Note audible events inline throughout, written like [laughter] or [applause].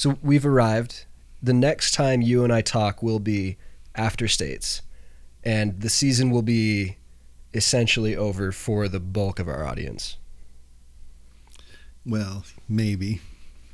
So we've arrived. The next time you and I talk will be after states, and the season will be essentially over for the bulk of our audience. Well, maybe.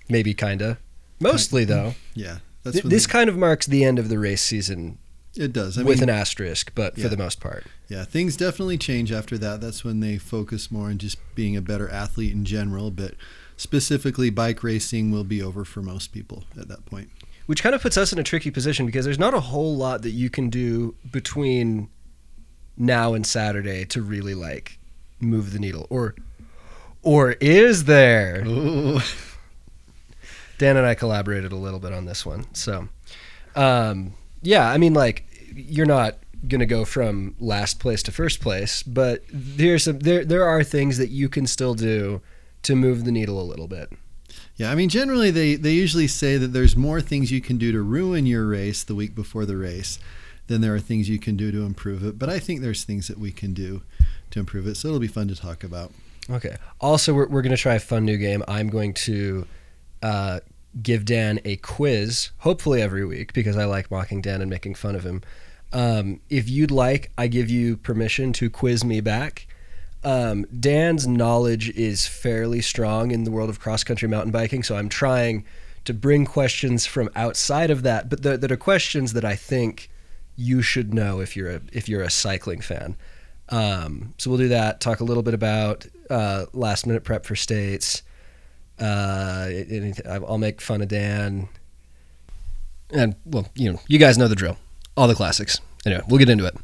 Maybe kinda. Mostly though. Yeah. That's Th- this kind of marks the end of the race season it does. I with mean, an asterisk, but yeah. for the most part. yeah, things definitely change after that. That's when they focus more on just being a better athlete in general, but specifically bike racing will be over for most people at that point. Which kind of puts us in a tricky position because there's not a whole lot that you can do between now and Saturday to really like move the needle. Or or is there? Oh, [laughs] Dan and I collaborated a little bit on this one. So um yeah, I mean like you're not gonna go from last place to first place, but there's some there there are things that you can still do to move the needle a little bit. Yeah, I mean, generally they, they usually say that there's more things you can do to ruin your race the week before the race than there are things you can do to improve it. But I think there's things that we can do to improve it. So it'll be fun to talk about. Okay. Also, we're, we're going to try a fun new game. I'm going to uh, give Dan a quiz, hopefully every week, because I like mocking Dan and making fun of him. Um, if you'd like, I give you permission to quiz me back. Um, Dan's knowledge is fairly strong in the world of cross country mountain biking, so I'm trying to bring questions from outside of that, but that are questions that I think you should know if you're a if you're a cycling fan. Um, so we'll do that. Talk a little bit about uh, last minute prep for states. Uh, anything, I'll make fun of Dan, and well, you know, you guys know the drill. All the classics. Anyway, we'll get into it.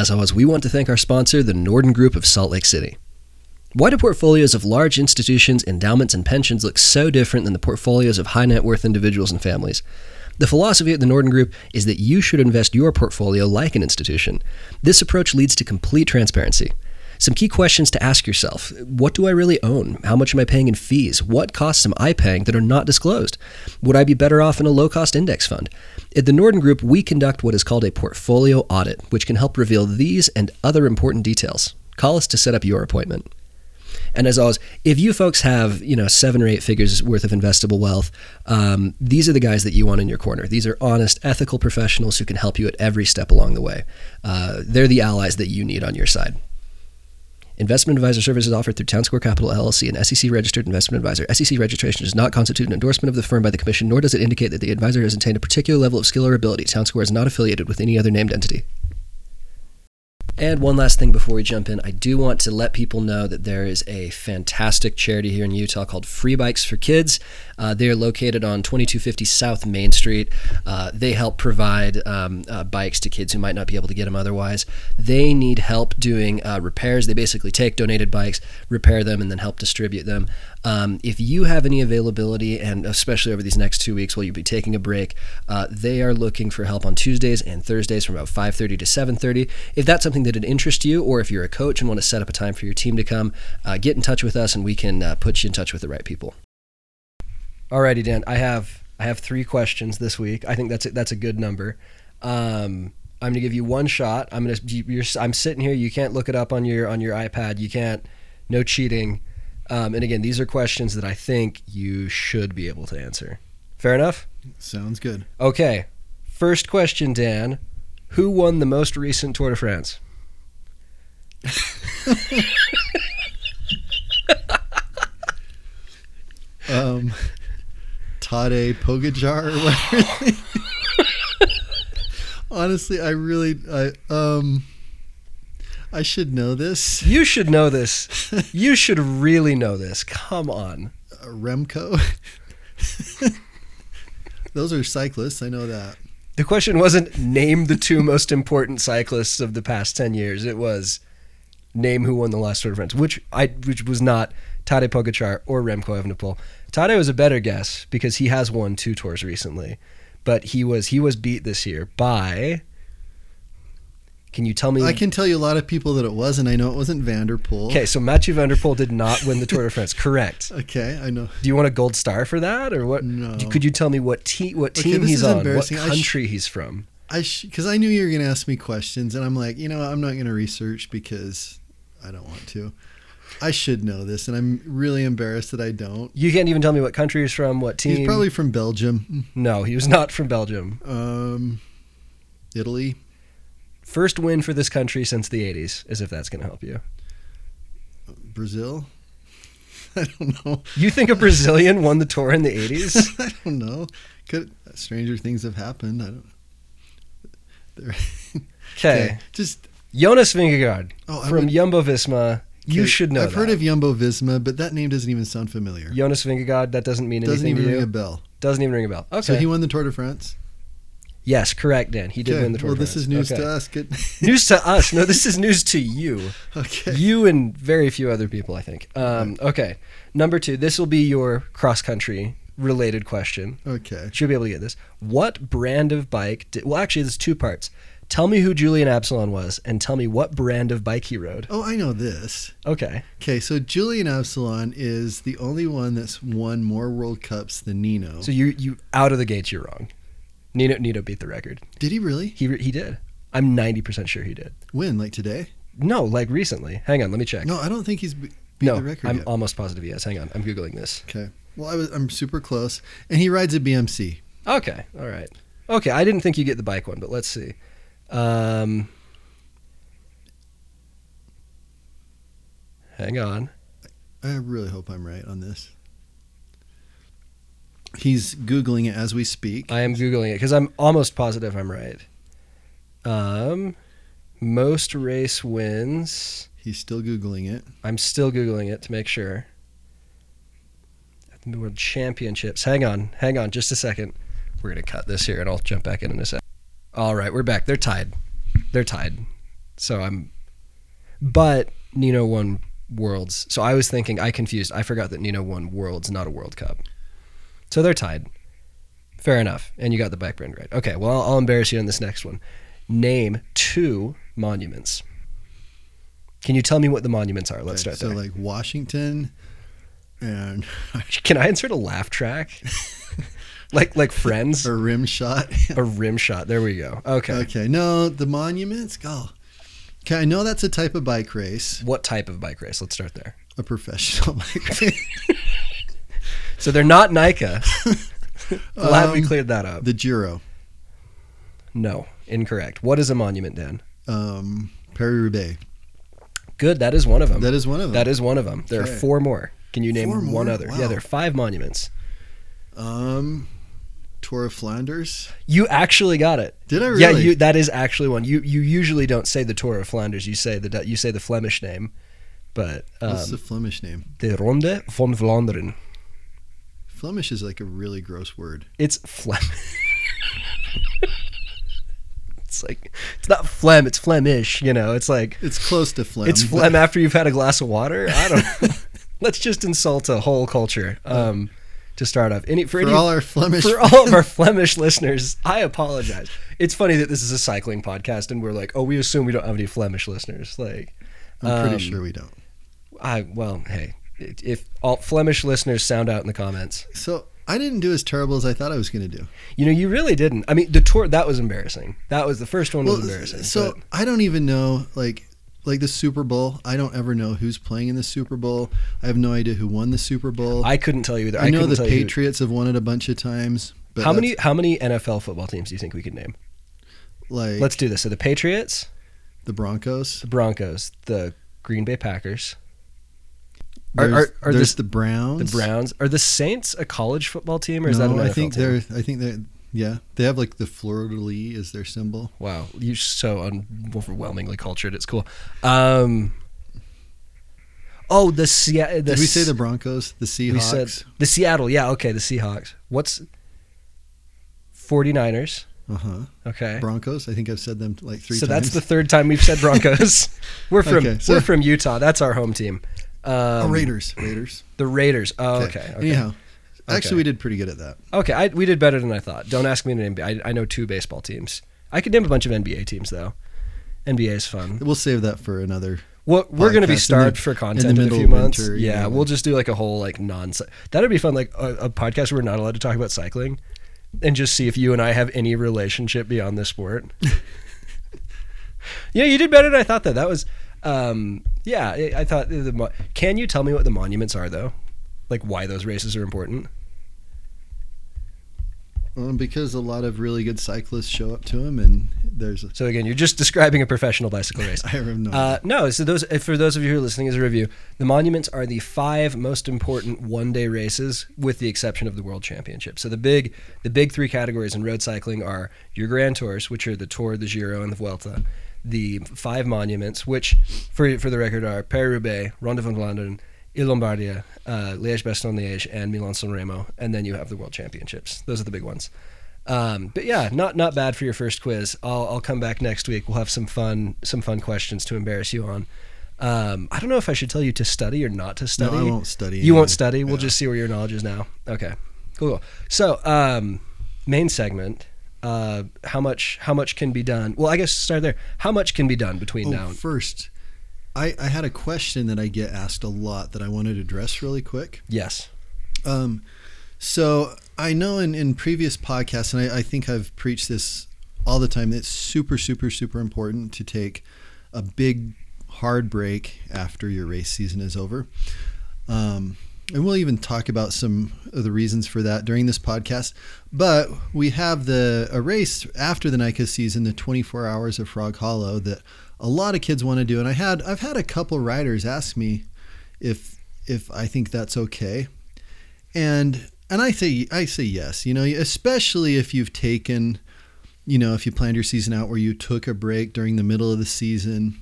As always, we want to thank our sponsor, the Norden Group of Salt Lake City. Why do portfolios of large institutions, endowments, and pensions look so different than the portfolios of high net worth individuals and families? The philosophy at the Norden Group is that you should invest your portfolio like an institution. This approach leads to complete transparency. Some key questions to ask yourself What do I really own? How much am I paying in fees? What costs am I paying that are not disclosed? Would I be better off in a low cost index fund? At the Norden Group, we conduct what is called a portfolio audit, which can help reveal these and other important details. Call us to set up your appointment. And as always, if you folks have you know seven or eight figures worth of investable wealth, um, these are the guys that you want in your corner. These are honest, ethical professionals who can help you at every step along the way. Uh, they're the allies that you need on your side. Investment advisor services offered through Town Square Capital LLC, an SEC registered investment advisor. SEC registration does not constitute an endorsement of the firm by the Commission, nor does it indicate that the advisor has attained a particular level of skill or ability. Town Square is not affiliated with any other named entity. And one last thing before we jump in, I do want to let people know that there is a fantastic charity here in Utah called Free Bikes for Kids. Uh, they are located on 2250 South Main Street. Uh, they help provide um, uh, bikes to kids who might not be able to get them otherwise. They need help doing uh, repairs. They basically take donated bikes, repair them, and then help distribute them. Um, if you have any availability, and especially over these next two weeks while you'll be taking a break, uh, they are looking for help on Tuesdays and Thursdays from about 5:30 to 7:30. If that's something that would interest you, or if you're a coach and want to set up a time for your team to come, uh, get in touch with us, and we can uh, put you in touch with the right people. Alrighty, Dan. I have I have three questions this week. I think that's a, that's a good number. Um, I'm gonna give you one shot. I'm gonna you're, I'm sitting here. You can't look it up on your on your iPad. You can't. No cheating. Um, and again, these are questions that I think you should be able to answer. Fair enough. Sounds good. Okay. First question, Dan. Who won the most recent Tour de France? [laughs] Um, Tadej Pogacar or [laughs] whatever. Honestly, I really, I um, I should know this. You should know this. You should really know this. Come on. Uh, Remco. [laughs] Those are cyclists. I know that. The question wasn't name the two most important cyclists of the past 10 years. It was name who won the last Tour de France, which I which was not Tadej Pogacar or Remco Evenepoel. Tadej was a better guess because he has won two tours recently, but he was he was beat this year by Can you tell me? I can tell you a lot of people that it was, and I know it wasn't van der Poel. Okay, so Mathieu van der Poel did not win the Tour de France. [laughs] Correct. Okay, I know. Do you want a gold star for that, or what? No. Could you tell me what team what Okay, team he's on, what. I sh- country he's from? I because I knew you were going to ask me questions, and I'm like, you know, I'm not going to research because I don't want to. I should know this, and I'm really embarrassed that I don't. You can't even tell me what country he's from, what team. He's probably from Belgium, no, he was not from Belgium. um, Italy. First win for this country since the '80s, as if that's going to help you. Brazil. [laughs] I don't know. You think a Brazilian won the tour in the [laughs] '80s? I don't know. Could stranger things have happened? I don't. [laughs] There- Okay, just Jonas Vingegaard Oh, from would- Jumbo Visma. You should know. I've heard of Jumbo Visma, but that name doesn't even sound familiar. Jonas Vingegaard. That doesn't mean Doesn't anything even to ring you. a bell. Doesn't even ring a bell. Okay. So he won the Tour de France. yes, correct, Dan. He did Okay, win the Tour. Well, this is news Okay. to us. Good. [laughs] news to us. No, this is news to you. [laughs] okay. You and very few other people, I think. Um, okay. Number two. This will be your cross country related question. Okay. Should be able to get this. What brand of bike? Did, well, actually, there's two parts. Tell me who Julien Absalon was, and tell me what brand of bike he rode. Oh, I know this. Okay. Okay, so Julien Absalon is the only one that's won more World Cups than Nino. So you you out of the gates, you're wrong. Nino Nino beat the record. Did he really He he did. I'm 90% sure he did. win like today? No, like recently. Hang on, let me check. No, I don't think he's be- beat no the record yet. I'm yet. almost positive he has. Hang on, I'm googling this. okay. Well, I was, I'm super close, and he rides a BMC. Okay, all right. Okay, I didn't think you get the bike one, but let's see. Um, hang on. I really hope I'm right on this. He's googling it as we speak. I am googling it because I'm almost positive I'm right. Um, most race wins. He's still googling it. I'm still googling it to make sure. At the World Championships. Hang on, hang on, just a second. We're gonna cut this here, and I'll jump back in in a sec. All right, we're back. They're tied. They're tied. So I'm, but Nino won Worlds. So I was thinking, I confused. I forgot that Nino won Worlds, not a World Cup. So they're tied. Fair enough. And you got the bike brand right. Okay. Well, I'll, I'll embarrass you on this next one. Name two monuments. Can you tell me what the monuments are? Let's Okay, start so there. like Washington, and [laughs] Can I insert a laugh track? [laughs] like like Friends, a rim shot. [laughs] a rim shot. There we go. Okay. Okay, no, the monuments. Go. Okay, I know that's a type of bike race, What type of bike race? Let's start there. a professional [laughs] bike race. So they're not NICA. Glad we Um, cleared that up. the Giro, No, incorrect. What is a monument, Dan? um, Paris Roubaix. Good. That is one of them. That is one of them. That is one of them. There Okay. are four more. Can you name one other? Yeah, there are five monuments. um, Tour of Flanders. You actually got it. Did I really? Yeah, you, that is actually one. You you usually don't say the Tour of Flanders. You say the you say the Flemish name, but um, What's the Flemish name? the Ronde van Vlaanderen. Flemish is like a really gross word. It's phlegm. [laughs] it's like it's not phlegm. It's Flemish. You know. It's like It's close to phlegm. it's phlegm after you've had a glass of water. I don't. know. [laughs] Let's just insult a whole culture. Um, to start off, any for, For any all our Flemish, for all of our [laughs] Flemish listeners, I apologize. It's funny that this is a cycling podcast, and we're like, oh, we assume we don't have any Flemish listeners. Like, I'm pretty um, sure we don't. I well, hey, if all Flemish listeners sound out in the comments, So I didn't do as terrible as I thought I was going to do. you know, you really didn't. I mean, the tour that was embarrassing. That was the first one was embarrassing. So but- I don't even know like like the Super Bowl. I don't ever know who's playing in the Super Bowl. I have no idea who won the Super Bowl. I couldn't tell you either. I, know the you- Patriots have won it a bunch of times. But How many how many NFL football teams do you think we could name? Like Let's do this. So the Patriots, the Broncos. the Broncos, the Green Bay Packers, Are- There's, are- are there's this- the Browns. the Browns. Are the Saints a college football team or is that an NFL I think team? they're. I think they're. Yeah, they have like the fleur de lis as their symbol. Wow, you're so un- overwhelmingly cultured. It's cool. Um, oh, the Seattle. Did we say the Broncos? The Seahawks. We said the Seattle. Yeah, okay, the Seahawks. What's 49ers? uh huh. Okay. Broncos. I think I've said them like three so times. that's the third time we've said Broncos. [laughs] we're from Okay, so- we're from Utah. That's our home team. Um, oh, Raiders. Raiders. The Raiders. Oh, okay. okay. Anyhow, actually, we did pretty good at that. Okay, I, we did better than I thought. Don't ask me to name. I, I know two baseball teams. I could name a bunch of NBA teams though. NBA is fun. We'll save that for another. Well, we're going to be podcast in the- starved for in the content in, a middle few of months. winter, yeah, yeah. we'll just do like a whole like non. That'd be fun, like a, a podcast where we're not allowed to talk about cycling, and just see if you and I have any relationship beyond this sport. [laughs] yeah, you did better than I thought. That that was, um, yeah, I, I thought. The, mo- can you tell me what the monuments are though? Like why those races are important? Um, because a lot of really good cyclists show up to them, and there's. A, So again, you're just describing a professional bicycle race. [laughs] I have no. Uh, no, so those for those of you who are listening as a review, the monuments are the five most important one-day races, with the exception of the World Championship. So the big the big three categories in road cycling are your Grand Tours, which are the Tour, the Giro, and the Vuelta. The five monuments, which for for the record are Paris-Roubaix, Ronde van Vlaanderen, Il Lombardia, uh, Liège-Bastogne-Liège, and Milan-San Remo, and then you have the World Championships. Those are the big ones. Um, but yeah, not not bad for your first quiz. I'll I'll come back next week. We'll have some fun some fun questions to embarrass you on. Um, I don't know if I should tell you to study or not to study. No, I won't study. You won't study. We'll Yeah. just see where your knowledge is now. Okay, cool. So um, main segment. Uh, how much how much can be done? Well, I guess start there. How much can be done between Oh, now? first, I, I had a question that I get asked a lot that I wanted to address really quick. Yes. Um, so I know in, in previous podcasts, and I, I think I've preached this all the time, it's super, super, super important to take a big, hard break after your race season is over. Um, and we'll even talk about some of the reasons for that during this podcast. But we have the a race after the NICA season, the 24 hours of Frog Hollow, that a lot of kids want to do. And I had I've had a couple riders ask me if if I think that's okay and and I say I say yes. You know, especially if you've taken, you know, if you planned your season out where you took a break during the middle of the season,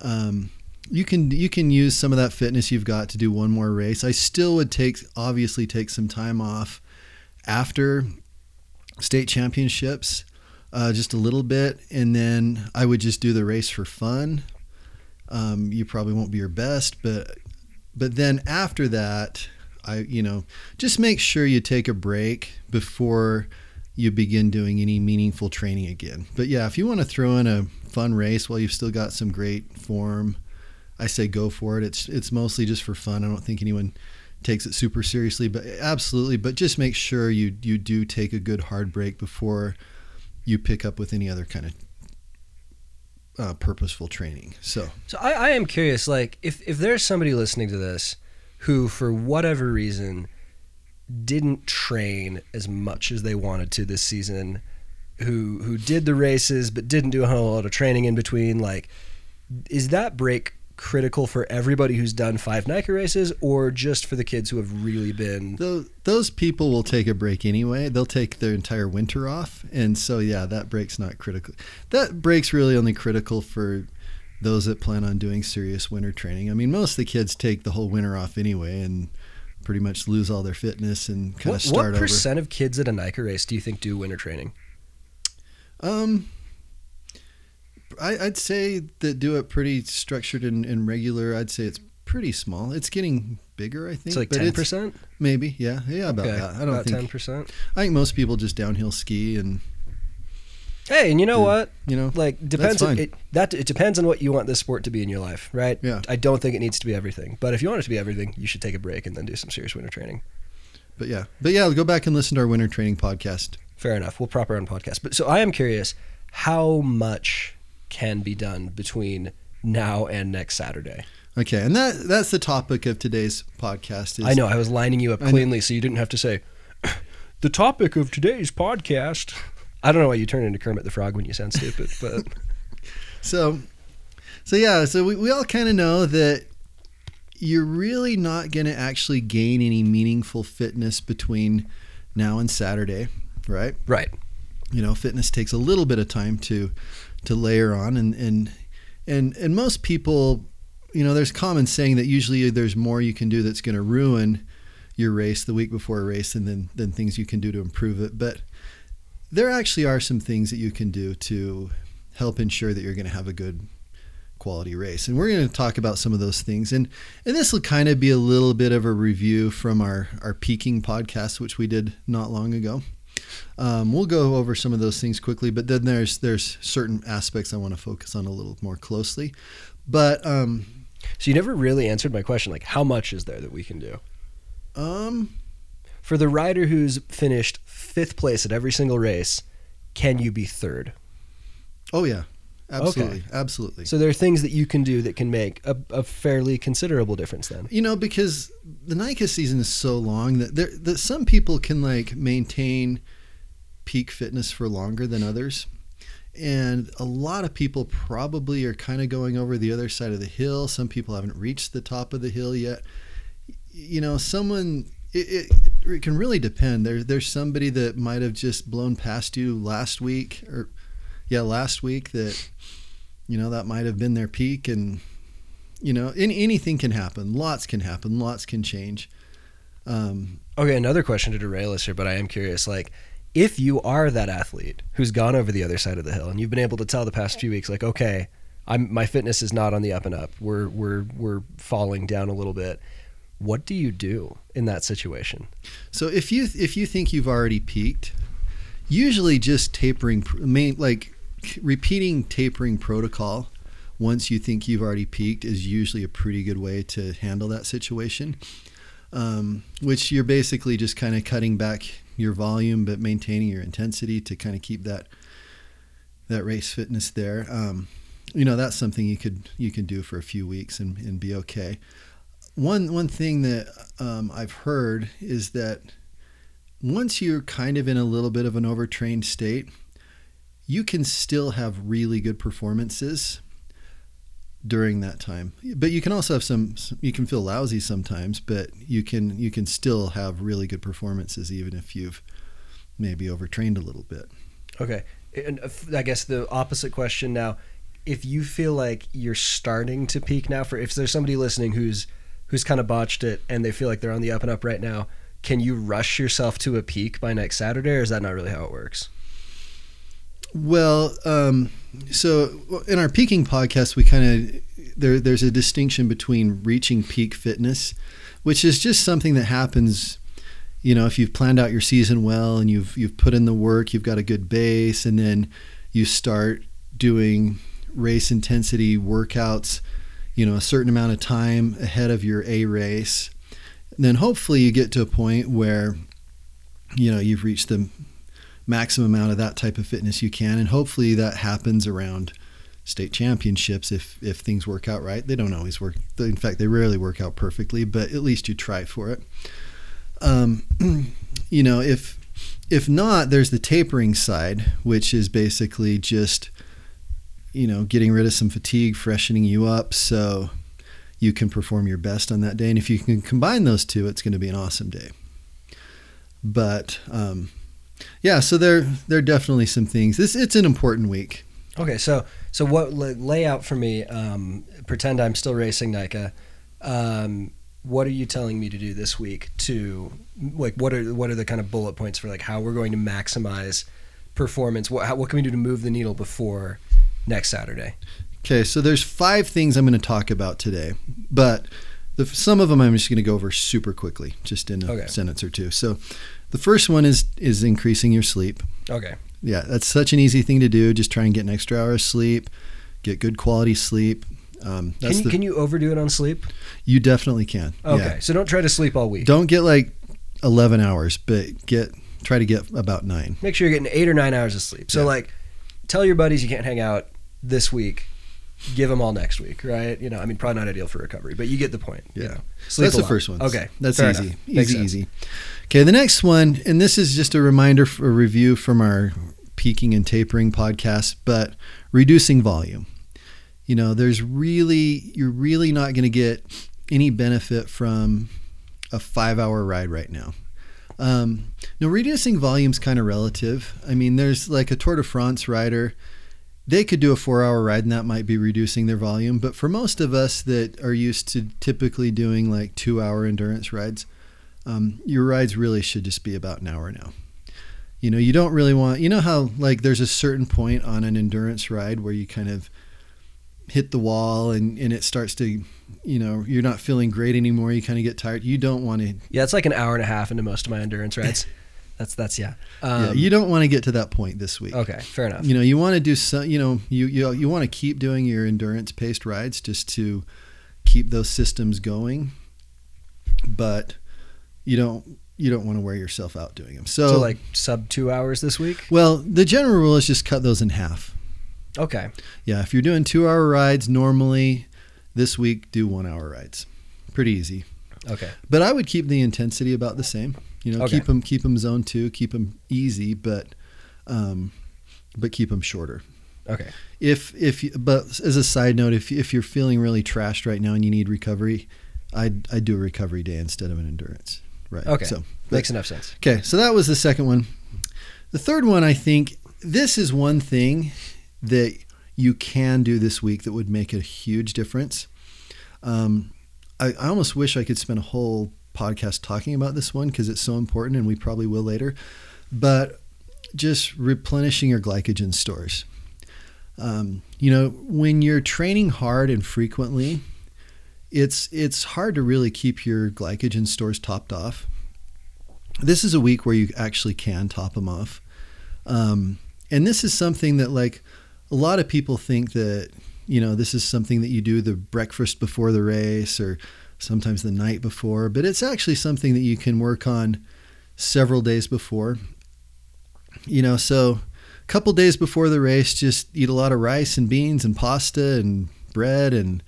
um, you can you can use some of that fitness you've got to do one more race. I still would take obviously take some time off after state championships, uh, just a little bit, and then I would just do the race for fun. Um, you probably won't be your best, but but then after that, I you know just make sure you take a break before you begin doing any meaningful training again. But yeah, if you want to throw in a fun race while you've still got some great form, I say go for it. It's it's mostly just for fun. I don't think anyone takes it super seriously, but absolutely. But just make sure you you do take a good hard break before you pick up with any other kind of uh, purposeful training. So So I, I am curious, like if if there's somebody listening to this who, for whatever reason, didn't train as much as they wanted to this season, who who did the races but didn't do a whole lot of training in between, like, is that break critical for everybody who's done five NICA races, or just for the kids who have really been? those those people will take a break anyway. They'll take their entire winter off, and so yeah, that break's not critical. That break's really only critical for those that plan on doing serious winter training. I mean, most of the kids take the whole winter off anyway, and pretty much lose all their fitness and kind What, of start over. what percent of kids at a NICA race do you think do winter training? Um, I, I'd say that do it pretty structured and, and regular. I'd say it's pretty small. It's getting bigger, I think. It's like ten percent. maybe. Yeah, yeah, about that. I don't about think. ten percent. I think most people just downhill ski and Hey, and you know what? you know like depends on it that it depends on what you want this sport to be in your life right Yeah. i don't think it needs to be everything but if you want it to be everything you should take a break and then do some serious winter training But yeah, but yeah, go back and listen to our winter training podcast. fair enough we'll prop our own podcast but so i am curious how much can be done between now and next saturday Okay, and that that's the topic of today's podcast. Is i know i was lining you up cleanly so you didn't have to say [clears throat] the topic of today's podcast i don't know why you turn into kermit the frog when you sound stupid [laughs] but So, so yeah, so we, we all kind of know that you're really not going to actually gain any meaningful fitness between now and Saturday, right? right You know, fitness takes a little bit of time to to layer on, and and and and most people, you know, there's common saying that usually there's more you can do that's going to ruin your race the week before a race, and then than things you can do to improve it, but there actually are some things that you can do to help ensure that you're going to have a good quality race. And we're going to talk about some of those things. And and this will kind of be a little bit of a review from our our peaking podcast which we did not long ago. Um, we'll go over some of those things quickly, but then there's there's certain aspects I want to focus on a little more closely. But um, So you never really answered my question. Like, how much is there that we can do um, for the rider who's finished fifth place at every single race? Can you be third? oh yeah, absolutely, absolutely. So there are things that you can do that can make a, a fairly considerable difference. Then. You know, because the NICA season is so long that there that some people can like maintain peak fitness for longer than others. And a lot of people probably are kind of going over the other side of the hill. Some people haven't reached the top of the hill yet. You know, someone it, it, it can really depend. There, there's somebody that might have just blown past you last week, or yeah, last week that you know that might have been their peak, and you know, any, anything can happen. Lots can happen. Lots can change. Um, Okay, another question to derail us here, but I am curious. Like, if you are that athlete who's gone over the other side of the hill, and you've been able to tell the past few weeks, like, okay, I'm my fitness is not on the up and up. We're we're we're falling down a little bit. What do you do in that situation? So if you if you think you've already peaked, usually just tapering, main like repeating tapering protocol once you think you've already peaked is usually a pretty good way to handle that situation. Um, which you're basically just kind of cutting back your volume but maintaining your intensity to kind of keep that that race fitness there. Um, you know that's something you could you can do for a few weeks and, and be okay. One one thing that um, I've heard is that once you're kind of in a little bit of an overtrained state, you can still have really good performances during that time. But you can also have some you can feel lousy sometimes, but you can you can still have really good performances even if you've maybe overtrained a little bit. Okay, and uh, I guess the opposite question now: if you feel like you're starting to peak now, for if there's somebody listening who's who's kind of botched it and they feel like they're on the up and up right now, can you rush yourself to a peak by next Saturday, or is that not really how it works? Well, um, so in our peaking podcast, we kind of there. There's a distinction between reaching peak fitness, which is just something that happens. You know, if you've planned out your season well and you've you've put in the work, you've got a good base, and then you start doing race intensity workouts. You know, a certain amount of time ahead of your A race, then hopefully you get to a point where you know you've reached the maximum amount of that type of fitness you can and hopefully that happens around state championships. If if things work out right they don't always work in fact they rarely work out perfectly but at least you try for it. Um, [clears throat] you know if if not there's the tapering side which is basically just you know getting rid of some fatigue freshening you up. So you can perform your best on that day and if you can combine those two it's going to be an awesome day but um, yeah, so there there are definitely some things. This it's an important week. Okay, so so what lay, out for me? Um, pretend I'm still racing NICA. Um, what are you telling me to do this week to like what are what are the kind of bullet points for like how we're going to maximize performance? What how, what can we do to move the needle before next Saturday? Okay, so there's five things I'm going to talk about today, but the, some of them I'm just going to go over super quickly, just in a Okay. sentence or two. So the first one is is increasing your sleep. Okay. Yeah, that's such an easy thing to do. Just try and get an extra hour of sleep, get good quality sleep. Um, that's Can you, the, can you overdo it on sleep? you definitely can. Okay, Yeah. so don't try to sleep all week. Don't get like 11 hours, but get try to get about nine. Make sure you're getting eight or nine hours of sleep. So Yeah. like, tell your buddies you can't hang out this week. Give them all next week, right? You know, I mean, probably not ideal for recovery, but you get the point. you Yeah. know. So Sleep that's the lot. first one. Okay, That's fair easy. enough. Makes Easy, sense. easy. Okay, the next one, and this is just a reminder for a review from our peaking and tapering podcast, but reducing volume. You know, there's really, you're really not going to get any benefit from a five hour ride right now. Um, now, reducing volume's kind of relative. I mean, there's like a Tour de France rider they could do a four hour ride and that might be reducing their volume. But for most of us that are used to typically doing like two hour endurance rides, um, your rides really should just be about an hour now. You know, you don't really want, you know, how like there's a certain point on an endurance ride where you kind of hit the wall and, and it starts to, you know, you're not feeling great anymore. You kind of get tired. You don't want to, Yeah, it's like an hour and a half into most of my endurance rides. [laughs] That's that's yeah. yeah, Um, you don't want to get to that point this week. okay, fair enough. You know, you want to do some. You know, you you you want to keep doing your endurance paced rides just to keep those systems going, but you don't you don't want to wear yourself out doing them. So, so like sub two hours this week. well, the general rule is just cut those in half. Okay. Yeah, if you're doing two hour rides normally, this week do one hour rides. Pretty easy. Okay. But I would keep the intensity about the same. You know, Okay. keep them keep them zone two, keep them easy, but um, but keep them shorter. Okay. If if you- but as a side note, if if you're feeling really trashed right now and you need recovery, I'd I'd do a recovery day instead of an endurance. Right. Okay. So Makes enough sense. Okay, so that was the second one. The third one, I think this is one thing that you can do this week that would make a huge difference. Um, I, I almost wish I could spend a whole podcast talking about this one because it's so important, and we probably will later. But just replenishing your glycogen stores. Um, you know, when you're training hard and frequently, it's it's hard to really keep your glycogen stores topped off this is a week where you actually can top them off. Um, and this is something that, like, a lot of people think that, you know, this is something that you do the breakfast before the race or sometimes the night before, but it's actually something that you can work on several days before. You know, so a couple days before the race, just eat a lot of rice and beans and pasta and bread and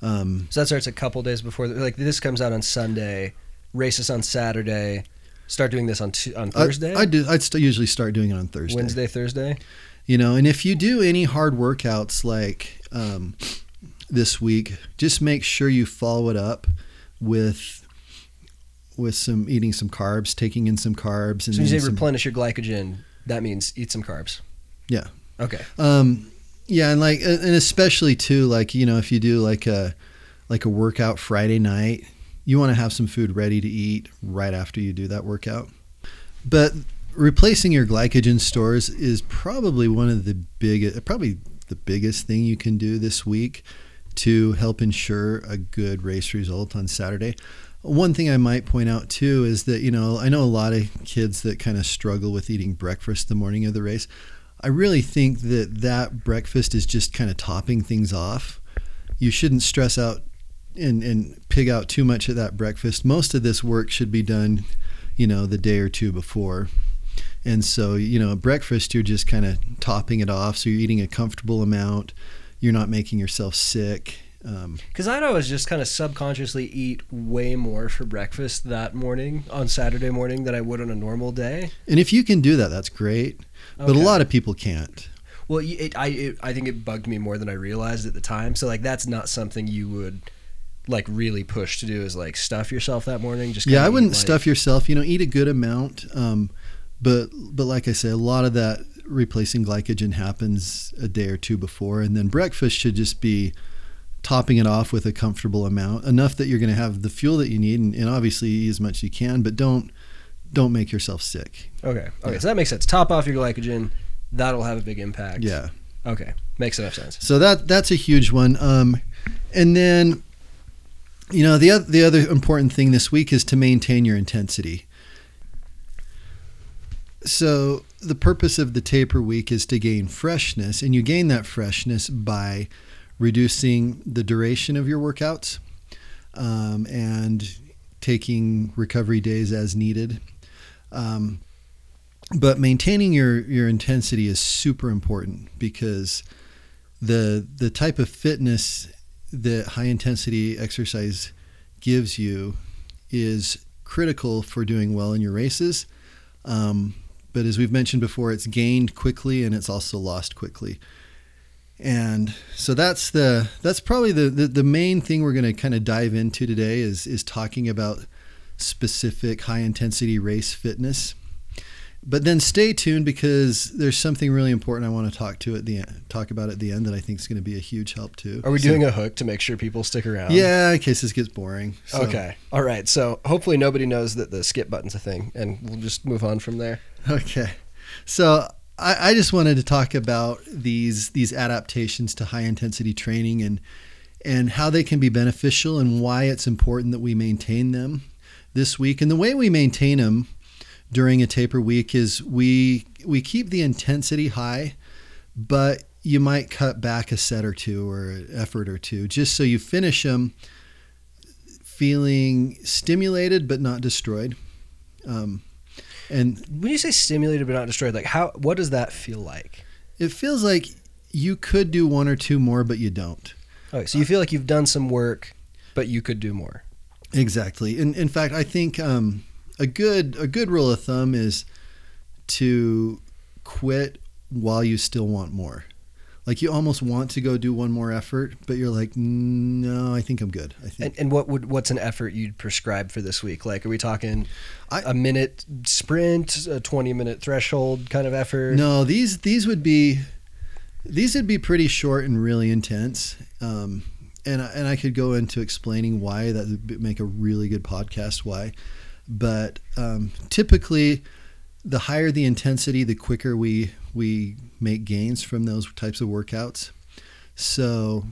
um, So that starts a couple days before. The, like this comes out on Sunday, races on Saturday. Start doing this on tu- on Thursday, I, I do. I'd st- usually start doing it on Thursday. Wednesday, Thursday. you know and if you do any hard workouts like um, this week just make sure you follow it up with with some eating some carbs taking in some carbs and So you say some- replenish your glycogen, that means eat some carbs. Yeah. Okay. um, yeah and like and especially too like you know if you do like a like a workout friday night you want to have some food ready to eat right after you do that workout but replacing your glycogen stores is probably one of the biggest probably the biggest thing you can do this week to help ensure a good race result on saturday one thing i might point out too is that you know i know a lot of kids that kind of struggle with eating breakfast the morning of the race I really think that that breakfast is just kind of topping things off. You shouldn't stress out and, and pig out too much at that breakfast. Most of this work should be done, you know, the day or two before. And so, you know, breakfast, you're just kind of topping it off. So you're eating a comfortable amount. You're not making yourself sick. Um, Because I'd always just kind of subconsciously eat way more for breakfast that morning on Saturday morning than I would on a normal day. and if you can do that, that's great. But a lot of people can't. Well, it, I it, I think it bugged me more than I realized at the time. So like that's not something you would like really push to do is like stuff yourself that morning. Just yeah i wouldn't like- stuff yourself you know eat a good amount um, but but like i say a lot of that replacing glycogen happens a day or two before and then breakfast should just be topping it off with a comfortable amount enough that you're going to have the fuel that you need and, and obviously eat as much as you can but don't don't make yourself sick Okay. Okay. Yeah. So that makes sense. Top off your glycogen. That'll have a big impact. yeah Okay. Makes enough sense. So that that's a huge one. Um, and then, you know, the other, the other important thing this week is to maintain your intensity. So the purpose of the taper week is to gain freshness, and you gain that freshness by reducing the duration of your workouts um, and taking recovery days as needed. Um, but maintaining your your intensity is super important because the the type of fitness that high intensity exercise gives you is critical for doing well in your races. Um, but as we've mentioned before, it's gained quickly and it's also lost quickly. And so that's the that's probably the the, the main thing we're going to kind of dive into today is is talking about specific high intensity race fitness. But then stay tuned because there's something really important I want to talk to at the end, talk about at the end that I think is going to be a huge help too. Are we So- doing a hook to make sure people stick around? Yeah, in case this gets boring. So- Okay. All right. So hopefully nobody knows that the skip button's a thing, and we'll just move on from there. [laughs] Okay. So I, I just wanted to talk about these these adaptations to high intensity training and and how they can be beneficial and why it's important that we maintain them this week. And the way we maintain them during a taper week is we we keep the intensity high, but you might cut back a set or two or an effort or two just so you finish them feeling stimulated but not destroyed. Um, and when you say stimulated but not destroyed, like how what does that feel like? it feels like you could do one or two more, but you don't. Okay, so you feel like you've done some work, but you could do more. Exactly. In in fact, I think um, a good a good rule of thumb is to quit while you still want more. Like you almost want to go do one more effort, but you're like, no, I think I'm good. I think. And, and what would what's an effort you'd prescribe for this week? Like, are we talking I- a minute sprint, a twenty minute threshold kind of effort? No, these these would be these would be pretty short and really intense. Um, and I- and I could go into explaining why that would make a really good podcast. Why, but um, typically, the higher the intensity, the quicker we we make gains from those types of workouts. So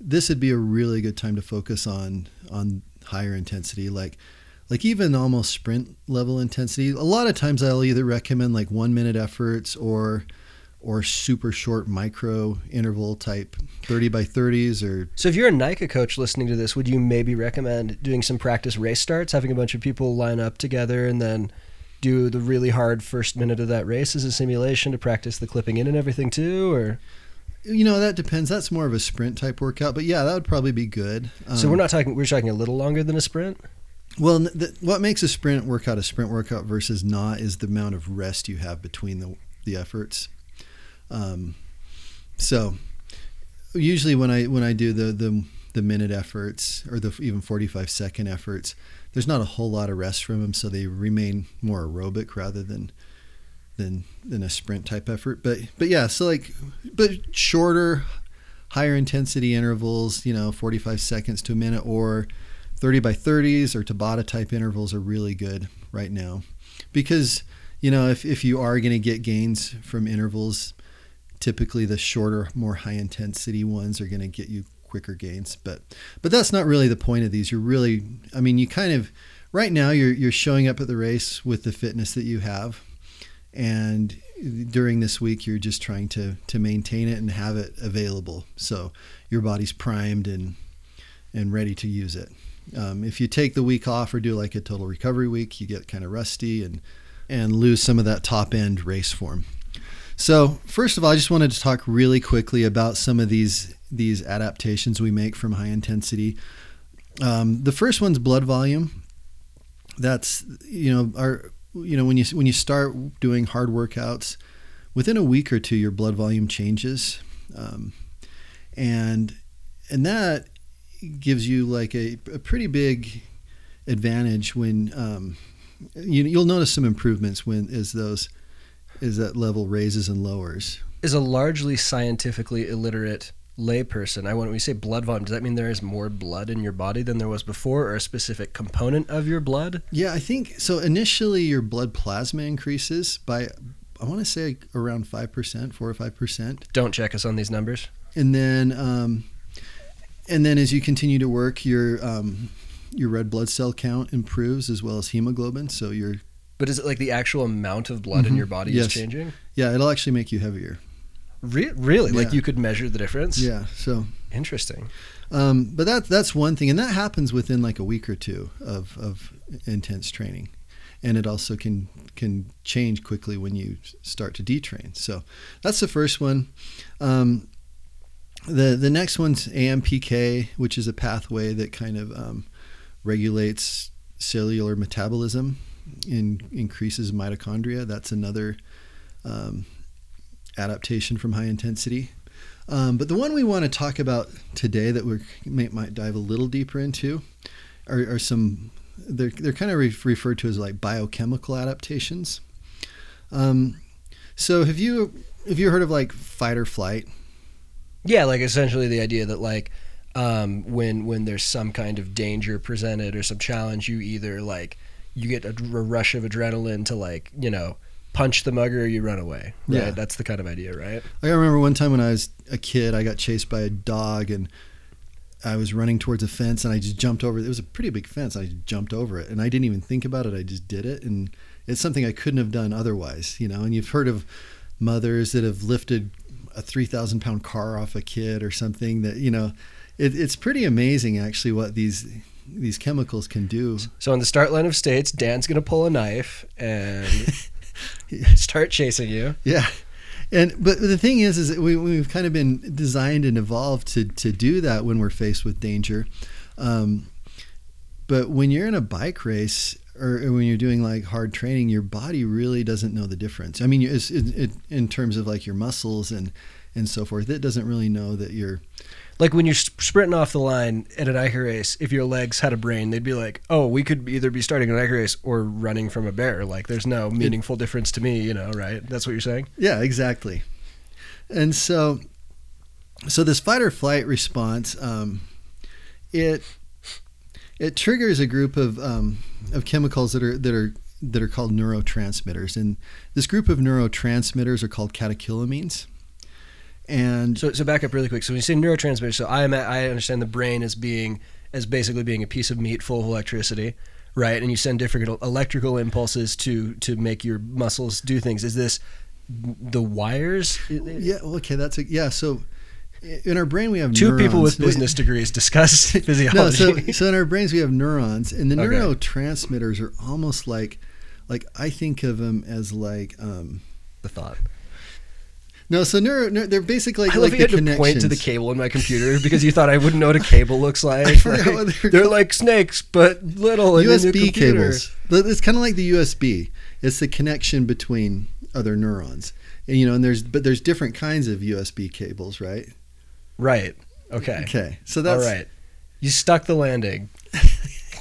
this would be a really good time to focus on on higher intensity, like like even almost sprint level intensity. A lot of times I'll either recommend like one minute efforts or or super short micro interval type 30 by 30s or So if you're a NICA coach listening to this, would you maybe recommend doing some practice race starts, having a bunch of people line up together and then do the really hard first minute of that race as a simulation to practice the clipping in and everything too or? You know that depends. That's more of a sprint type workout but yeah that would probably be good. So Um, we're not talking we're talking a little longer than a sprint? well the, what makes a sprint workout a sprint workout versus not is the amount of rest you have between the the efforts. Um, so usually when i when i do the the the minute efforts or the even 45 second efforts there's not a whole lot of rest from them so they remain more aerobic rather than than than a sprint type effort. But but yeah so like but shorter higher intensity intervals you know 45 seconds to a minute or 30 by 30s or tabata type intervals are really good right now. Because you know if, if you are going to get gains from intervals typically the shorter more high intensity ones are going to get you quicker gains but but that's not really the point of these. You're really i mean you kind of right now you're you're showing up at the race with the fitness that you have. And during this week you're just trying to to maintain it and have it available. So your body's primed and and ready to use it. Um, if you take the week off or do like a total recovery week you get kind of rusty and and lose some of that top end race form. So first of all i just wanted to talk really quickly about some of these these adaptations we make from high intensity. Um, the first one's blood volume. That's you know our you know when you when you start doing hard workouts within a week or two your blood volume changes. Um, and and that gives you like a, a pretty big advantage when um, you, you'll notice some improvements when as those as that level raises and lowers. Is a largely scientifically illiterate layperson, I want when we say blood volume, does that mean there is more blood in your body than there was before or a specific component of your blood? yeah i think so initially your blood plasma increases by i want to say around 5% 4 or 5% Don't check us on these numbers. and then um, and then as you continue to work your um, your red blood cell count improves as well as hemoglobin so your But is it like the actual amount of blood in Mhm. your body Yes. is changing? yeah it'll actually make you heavier Re- really? Like you could measure the difference? yeah so Interesting. um, but that that's one thing and that happens within like a week or two of, of intense training and it also can can change quickly when you start to detrain so that's the first one um, the the next one's AMPK which is a pathway that kind of um, regulates cellular metabolism and increases mitochondria that's another um, adaptation from high intensity. Um, but the one we want to talk about today that we may, might dive a little deeper into are, are some they're, they're kind of re- referred to as like biochemical adaptations. Um, so have you have you heard of like fight or flight? Yeah, like essentially the idea that like um, when when there's some kind of danger presented or some challenge, you either like you get a, a rush of adrenaline to like you know punch the mugger or you run away. Right? Yeah. That's the kind of idea, right? I remember one time when I was a kid, I got chased by a dog, and I was running towards a fence and I just jumped over. It was a pretty big fence. I just jumped over it and I didn't even think about it. I just did it, and it's something I couldn't have done otherwise. You know, and you've heard of mothers that have lifted a three thousand pound car off a kid or something. That you know, it, it's pretty amazing actually what these these chemicals can do. So on the start line of states, Dan's gonna pull a knife and [laughs] [laughs] start chasing you. Yeah. And but the thing is, is we, we've kind of been designed and evolved to to do that when we're faced with danger. Um, but when you're in a bike race or when you're doing like hard training, your body really doesn't know the difference. I mean, it's, it, it, in terms of like your muscles and and so forth, it doesn't really know that you're Like when you're sprinting off the line at a NICA race, if your legs had a brain, they'd be like, "Oh, we could either be starting a NICA race or running from a bear." Like, there's no meaningful difference to me, you know, right? That's what you're saying. Yeah, exactly. And so, so this fight or flight response, um, it it triggers a group of um, of chemicals that are that are that are called neurotransmitters, and this group of neurotransmitters are called catecholamines. And So, so back up really quick. So when you say neurotransmitters, so I am I understand the brain as being as basically being a piece of meat full of electricity, right? And you send different electrical impulses to to make your muscles do things. Is this the wires? yeah, well, okay, that's a yeah. So in our brain we have Two people with business degrees discuss [laughs] No, physiology. so so in our brains we have neurons, and the Okay. neurotransmitters are almost like like I think of them as like um, the thought. No. So neuro, neuro they're basically I like, love like you the had to point to the cable in my computer [laughs] because you thought I wouldn't know what a cable looks [laughs] like. Like, they were they're like snakes, but little. and in your USB cables. It's kind of like the USB. It's the connection between other neurons. And, you know, and there's but there's different kinds of USB cables, right? Right. Okay. Okay, so that's All right. You stuck the landing.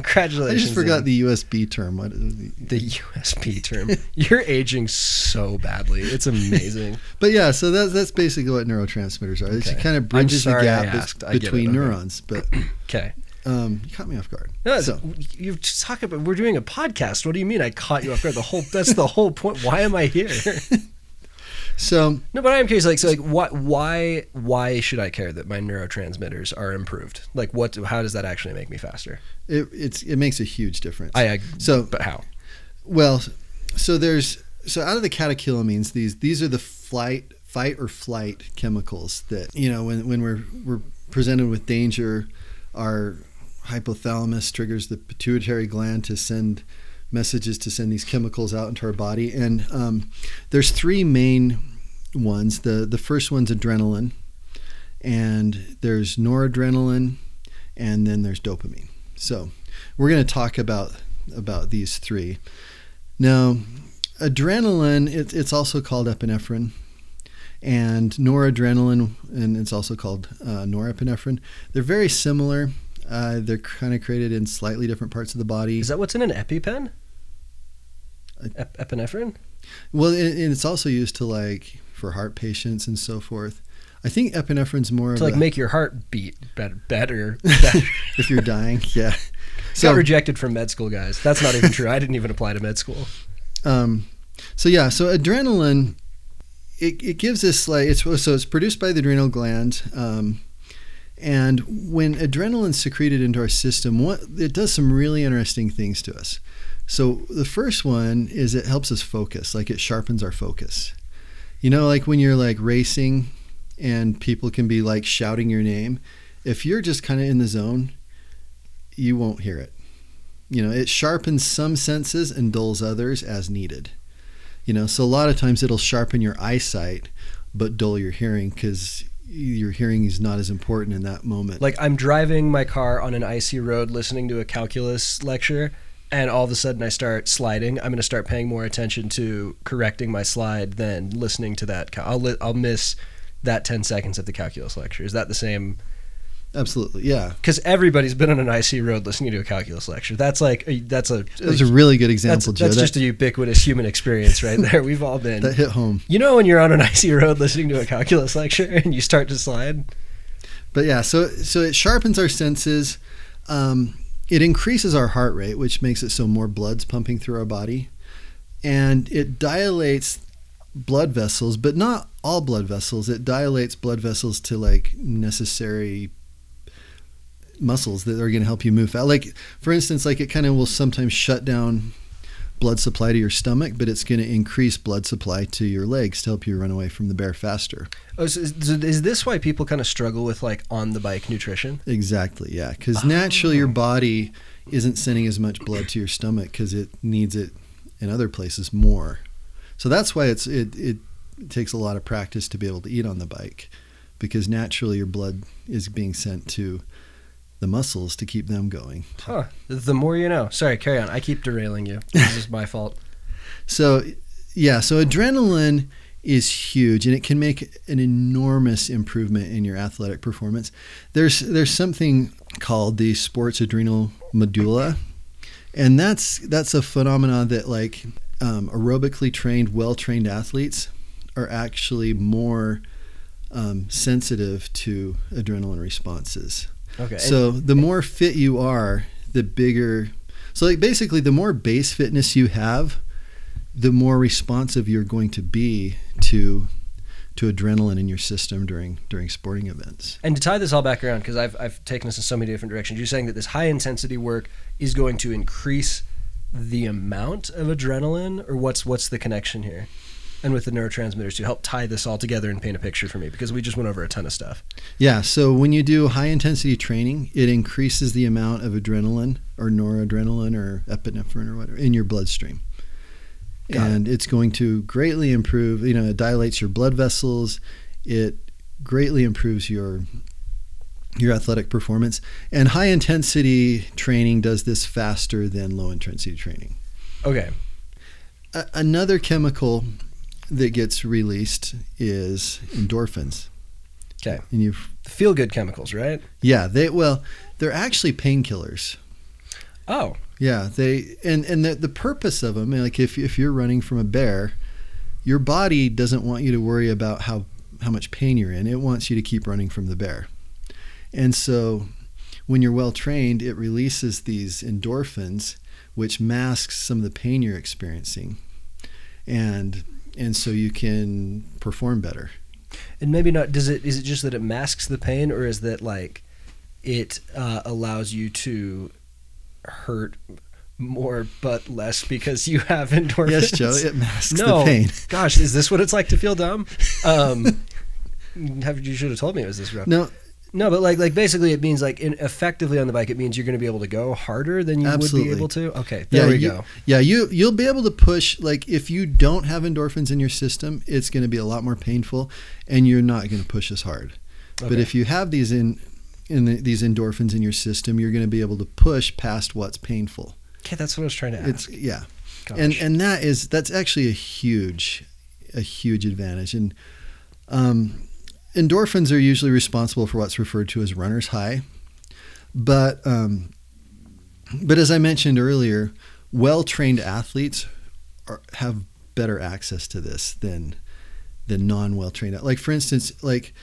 I just forgot the USB term. What is the, the USB term. [laughs] You're aging so badly. It's amazing. [laughs] But yeah, so that's that's basically what neurotransmitters are. It kind of bridges the gap be- asked. I get it. between Okay. neurons. But [clears throat] Okay. um, you caught me off guard. No, so you just talk about. We're doing a podcast. What do you mean? I caught you off guard. The whole. That's the whole point. Why am I here? [laughs] so no, but I am curious. Like, so, like, what? Why? Why should I care that my neurotransmitters are improved? Like, what? How does that actually make me faster? it it's it makes a huge difference. I. I So- but how? Well, so there's so out of the catecholamines, these these are the flight, fight or flight chemicals that you know when when we're we're presented with danger, our hypothalamus triggers the pituitary gland to send messages to send these chemicals out into our body, and um, there's three main ones. the The first one's adrenaline, and there's noradrenaline, and then there's dopamine. So we're going to talk about about these three. Now, adrenaline, it, it's also called epinephrine, and noradrenaline, and it's also called uh, norepinephrine. They're very similar. Uh, they're kind of created in slightly different parts of the body. Is that what's in an EpiPen? Ep- epinephrine. Well, and and it's also used to like for heart patients and so forth. I think epinephrine's more of To like a, make your heart beat better. Better. [laughs] better. if you're dying. Yeah. Got rejected from med school, guys. That's not even true. I didn't even apply to med school. [laughs] Um, so yeah, so adrenaline, it, it gives us like it's so it's produced by the adrenal gland, um, and when adrenaline's secreted into our system, what it does some really interesting things to us. So the first one is it helps us focus, like it sharpens our focus. You know, like when you're like racing, and people can be like shouting your name. If you're just kind of in the zone, you won't hear it. You know, it sharpens some senses and dulls others as needed. You know, so a lot of times it'll sharpen your eyesight, but dull your hearing because your hearing is not as important in that moment. Like I'm driving my car on an icy road, listening to a calculus lecture, and all of a sudden I start sliding. I'm going to start paying more attention to correcting my slide than listening to that. I'll I'll miss that 10 seconds of the calculus lecture. Is that the same? Absolutely, yeah. Because everybody's been on an icy road listening to a calculus lecture. That's like a, that's a That was a really good that's, example, Joe. that's that, just a ubiquitous human experience right there. We've all been. [laughs] that hit home. You know when you're on an icy road listening to a calculus lecture and you start to slide? But yeah, so so it sharpens our senses. Um, it increases our heart rate, which makes it so more blood's pumping through our body, and it dilates blood vessels, but not all blood vessels. It dilates blood vessels to like necessary muscles that are going to help you move fast. Like for instance, like it kind of will sometimes shut down blood supply to your stomach, but it's going to increase blood supply to your legs to help you run away from the bear faster. Oh, so is, is this why people kind of struggle with like on the bike nutrition? Exactly, yeah. Because oh. naturally, your body isn't sending as much blood to your stomach because it needs it in other places more. So that's why it's it, it takes a lot of practice to be able to eat on the bike, because naturally your blood is being sent to the muscles to keep them going. Huh. The more you know. Sorry, carry on. I keep derailing you. This is my fault. [laughs] So, yeah, so adrenaline is huge and it can make an enormous improvement in your athletic performance. There's there's something called the sports adrenal medulla and that's that's a phenomenon that like um, aerobically trained, well-trained athletes are actually more um, sensitive to adrenaline responses. Okay. So the more fit you are, the bigger. So like basically, the more base fitness you have, the more responsive you're going to be to to adrenaline in your system during during sporting events. And to tie this all back around, because I've I've taken this in so many different directions. You're saying that this high intensity work is going to increase the amount of adrenaline, or what's what's the connection here? And with the neurotransmitters to help tie this all together and paint a picture for me because we just went over a ton of stuff. Yeah, so when you do high intensity training, it increases the amount of adrenaline or noradrenaline or epinephrine or whatever in your bloodstream. Got and it. it's going to greatly improve, you know, it dilates your blood vessels, it greatly improves your your athletic performance. And high intensity training does this faster than low intensity training. Okay. A- another chemical that gets released is endorphins. Okay. And you feel good chemicals, right? Yeah, they well, they're actually painkillers. Oh. Yeah, they and and the the purpose of them, like if if you're running from a bear, your body doesn't want you to worry about how how much pain you're in. It wants you to keep running from the bear. And so when you're well trained, it releases these endorphins which masks some of the pain you're experiencing. And and so you can perform better. And maybe not. Does it? Is it just that it masks the pain, or is that like it uh, allows you to hurt more but less because you have [laughs] endorphins? Yes, Joe. It masks no, the pain. [laughs] Gosh, is this what it's like to feel dumb? Um, [laughs] have, you should have told me it was this rough. No, no, but like like basically it means like in, effectively on the bike it means you're going to be able to go harder than you Absolutely. would be able to. Okay, there yeah, we you, go. Yeah, you you'll be able to push like if you don't have endorphins in your system, it's going to be a lot more painful and you're not going to push as hard. Okay. But if you have these in in the, these endorphins in your system, you're going to be able to push past what's painful. Okay, that's what I was trying to ask. It's yeah. Gosh. And and that is that's actually a huge a huge advantage and um endorphins are usually responsible for what's referred to as runner's high. But um, but as I mentioned earlier, well trained athletes are, have better access to this than than non well trained. Like for instance, like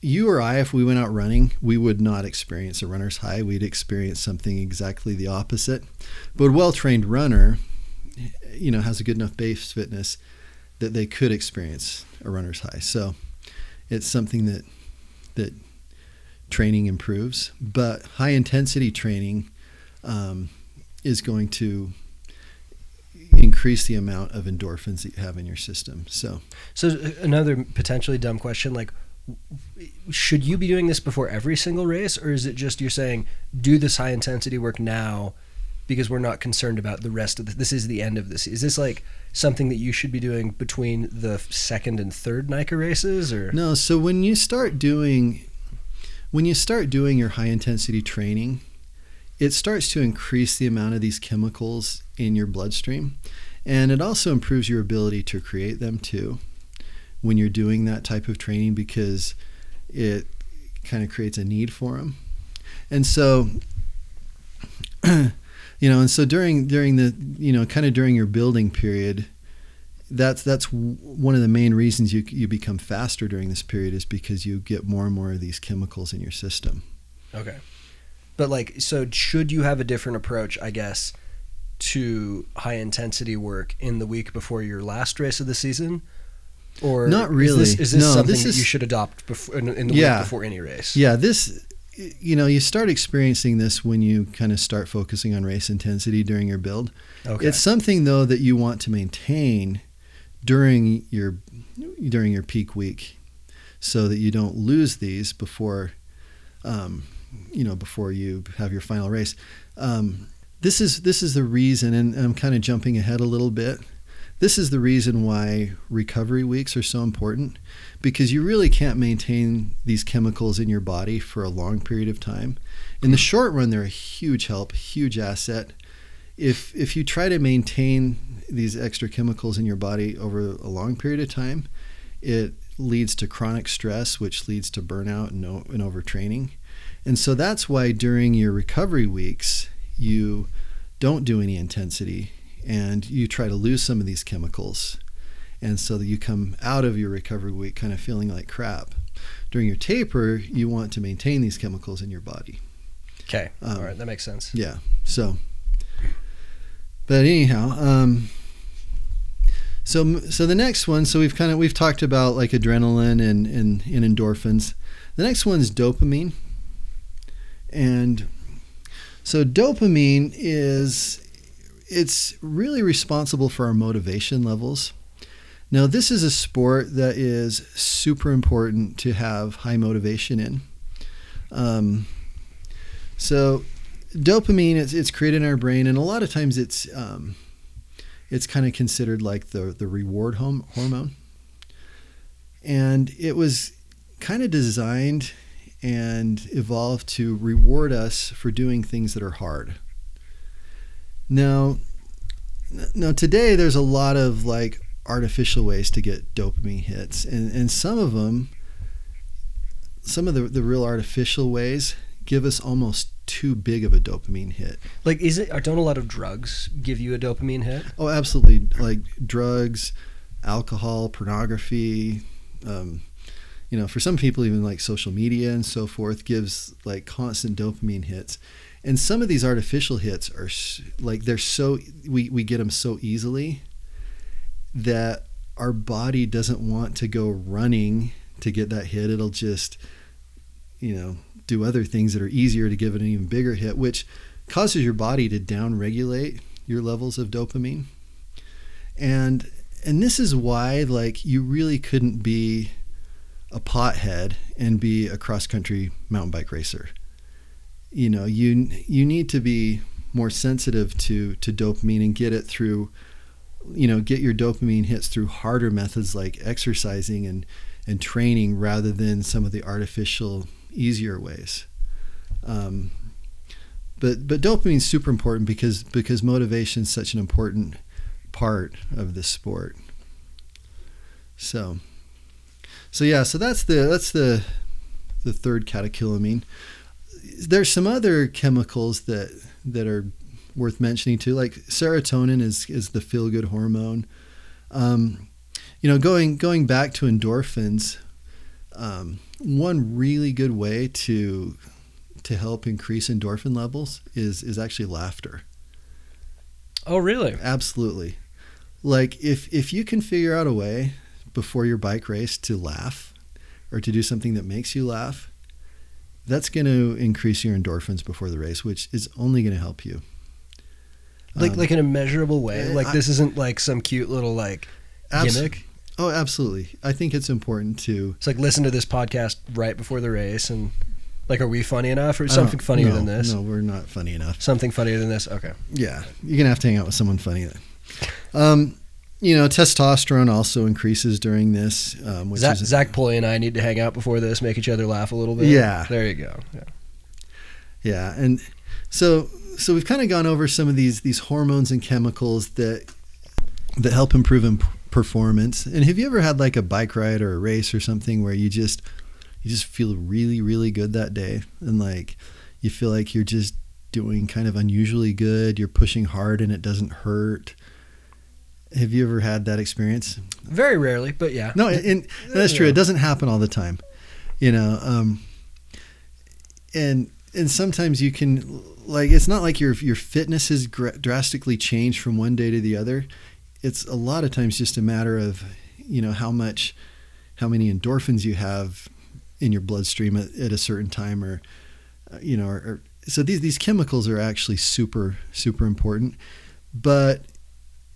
you or I, if we went out running, we would not experience a runner's high. We'd experience something exactly the opposite. But a well trained runner, you know, has a good enough base fitness that they could experience a runner's high. So it's something that that training improves. But high intensity training um, is going to increase the amount of endorphins that you have in your system. So, so another potentially dumb question, like, should you be doing this before every single race, or is it just you're saying do this high intensity work now because we're not concerned about the rest of the, this is the end of this is this like something that you should be doing between the second and third NICA races or? No so when you start doing when you start doing your high intensity training it starts to increase the amount of these chemicals in your bloodstream. And it also improves your ability to create them too when you're doing that type of training because it kind of creates a need for them and so [clears throat] uh, you know and so during during the you know kind of during your building period that's that's one of the main reasons you you become faster during this period is because you get more and more of these chemicals in your system. Okay. But like so should you have a different approach i guess to high intensity work in the week before your last race of the season? Or not really is this, is this no, something this is, that you should adopt before in, in the yeah, week before any race? Yeah this you know, you start experiencing this when you kind of start focusing on race intensity during your build. Okay. It's something though that you want to maintain during your during your peak week, so that you don't lose these before, um, you know, before you have your final race. Um, this is this is the reason, and I'm kind of jumping ahead a little bit. This is the reason why recovery weeks are so important because you really can't maintain these chemicals in your body for a long period of time. In the short run, they're a huge help, huge asset. If if you try to maintain these extra chemicals in your body over a long period of time, it leads to chronic stress, which leads to burnout and, and overtraining. And so that's why during your recovery weeks, you don't do any intensity and you try to lose some of these chemicals. And so that you come out of your recovery week kind of feeling like crap. During your taper, you want to maintain these chemicals in your body. Okay. Um, All right. That makes sense. Yeah. So, but anyhow, um, so so the next one. So we've kind of we've talked about like adrenaline and and, and endorphins. The next one is dopamine, and so dopamine is it's really responsible for our motivation levels. Now, this is a sport that is super important to have high motivation in. Um, so, dopamine it's, it's created in our brain, and a lot of times it's um, it's kind of considered like the the reward hom- hormone, and it was kind of designed and evolved to reward us for doing things that are hard. Now, now today there's a lot of like artificial ways to get dopamine hits, and and some of them, some of the the real artificial ways give us almost too big of a dopamine hit. Like, is it? Don't a lot of drugs give you a dopamine hit? Oh, absolutely. Like drugs, alcohol, pornography. Um, you know, for some people, even like social media and so forth gives like constant dopamine hits. And some of these artificial hits are like they're so we we get them so easily that our body doesn't want to go running to get that hit. It'll just you know do other things that are easier to give it an even bigger hit, which causes your body to downregulate your levels of dopamine. And and this is why like you really couldn't be a pothead and be a cross country mountain bike racer. You know, you you need to be more sensitive to to dopamine and get it through you know, get your dopamine hits through harder methods like exercising and and training rather than some of the artificial easier ways. Um, but but dopamine's super important because because motivation is such an important part of this sport. So so yeah, so that's the that's the the third catecholamine. There's some other chemicals that that are worth mentioning too. Like serotonin is is the feel good hormone. Um, you know, going going back to endorphins, um, one really good way to to help increase endorphin levels is is actually laughter. Oh, really? Absolutely. Like if if you can figure out a way before your bike race to laugh or to do something that makes you laugh, that's going to increase your endorphins before the race, which is only going to help you. Like, Um, like in a measurable way. uh, Like I- this isn't like some cute little like abs- gimmick. Oh, absolutely. I think it's important to It's like listen to this podcast right before the race and like, are we funny enough or something funnier no, than this? No, we're not funny enough. Something funnier than this. Okay. Yeah, you're gonna have to hang out with someone funny. Then. Um, you know, testosterone also increases during this, um, which Zach, is Zach Pulley and I need to hang out before this, make each other laugh a little bit. Yeah. There you go. Yeah. Yeah, and so so we've kind of gone over some of these these hormones and chemicals that that help improve imp- performance. And have you ever had like a bike ride or a race or something where you just you just feel really really good that day and like you feel like you're just doing kind of unusually good, you're pushing hard and it doesn't hurt. Have you ever had that experience? Very rarely, but yeah. No, and that's true. It doesn't happen all the time, you know. Um, and and sometimes you can like it's not like your your fitness has gra- drastically changed from one day to the other. It's a lot of times just a matter of you know how much how many endorphins you have in your bloodstream at, at a certain time or uh, you know, are, are, so these these chemicals are actually super super important, but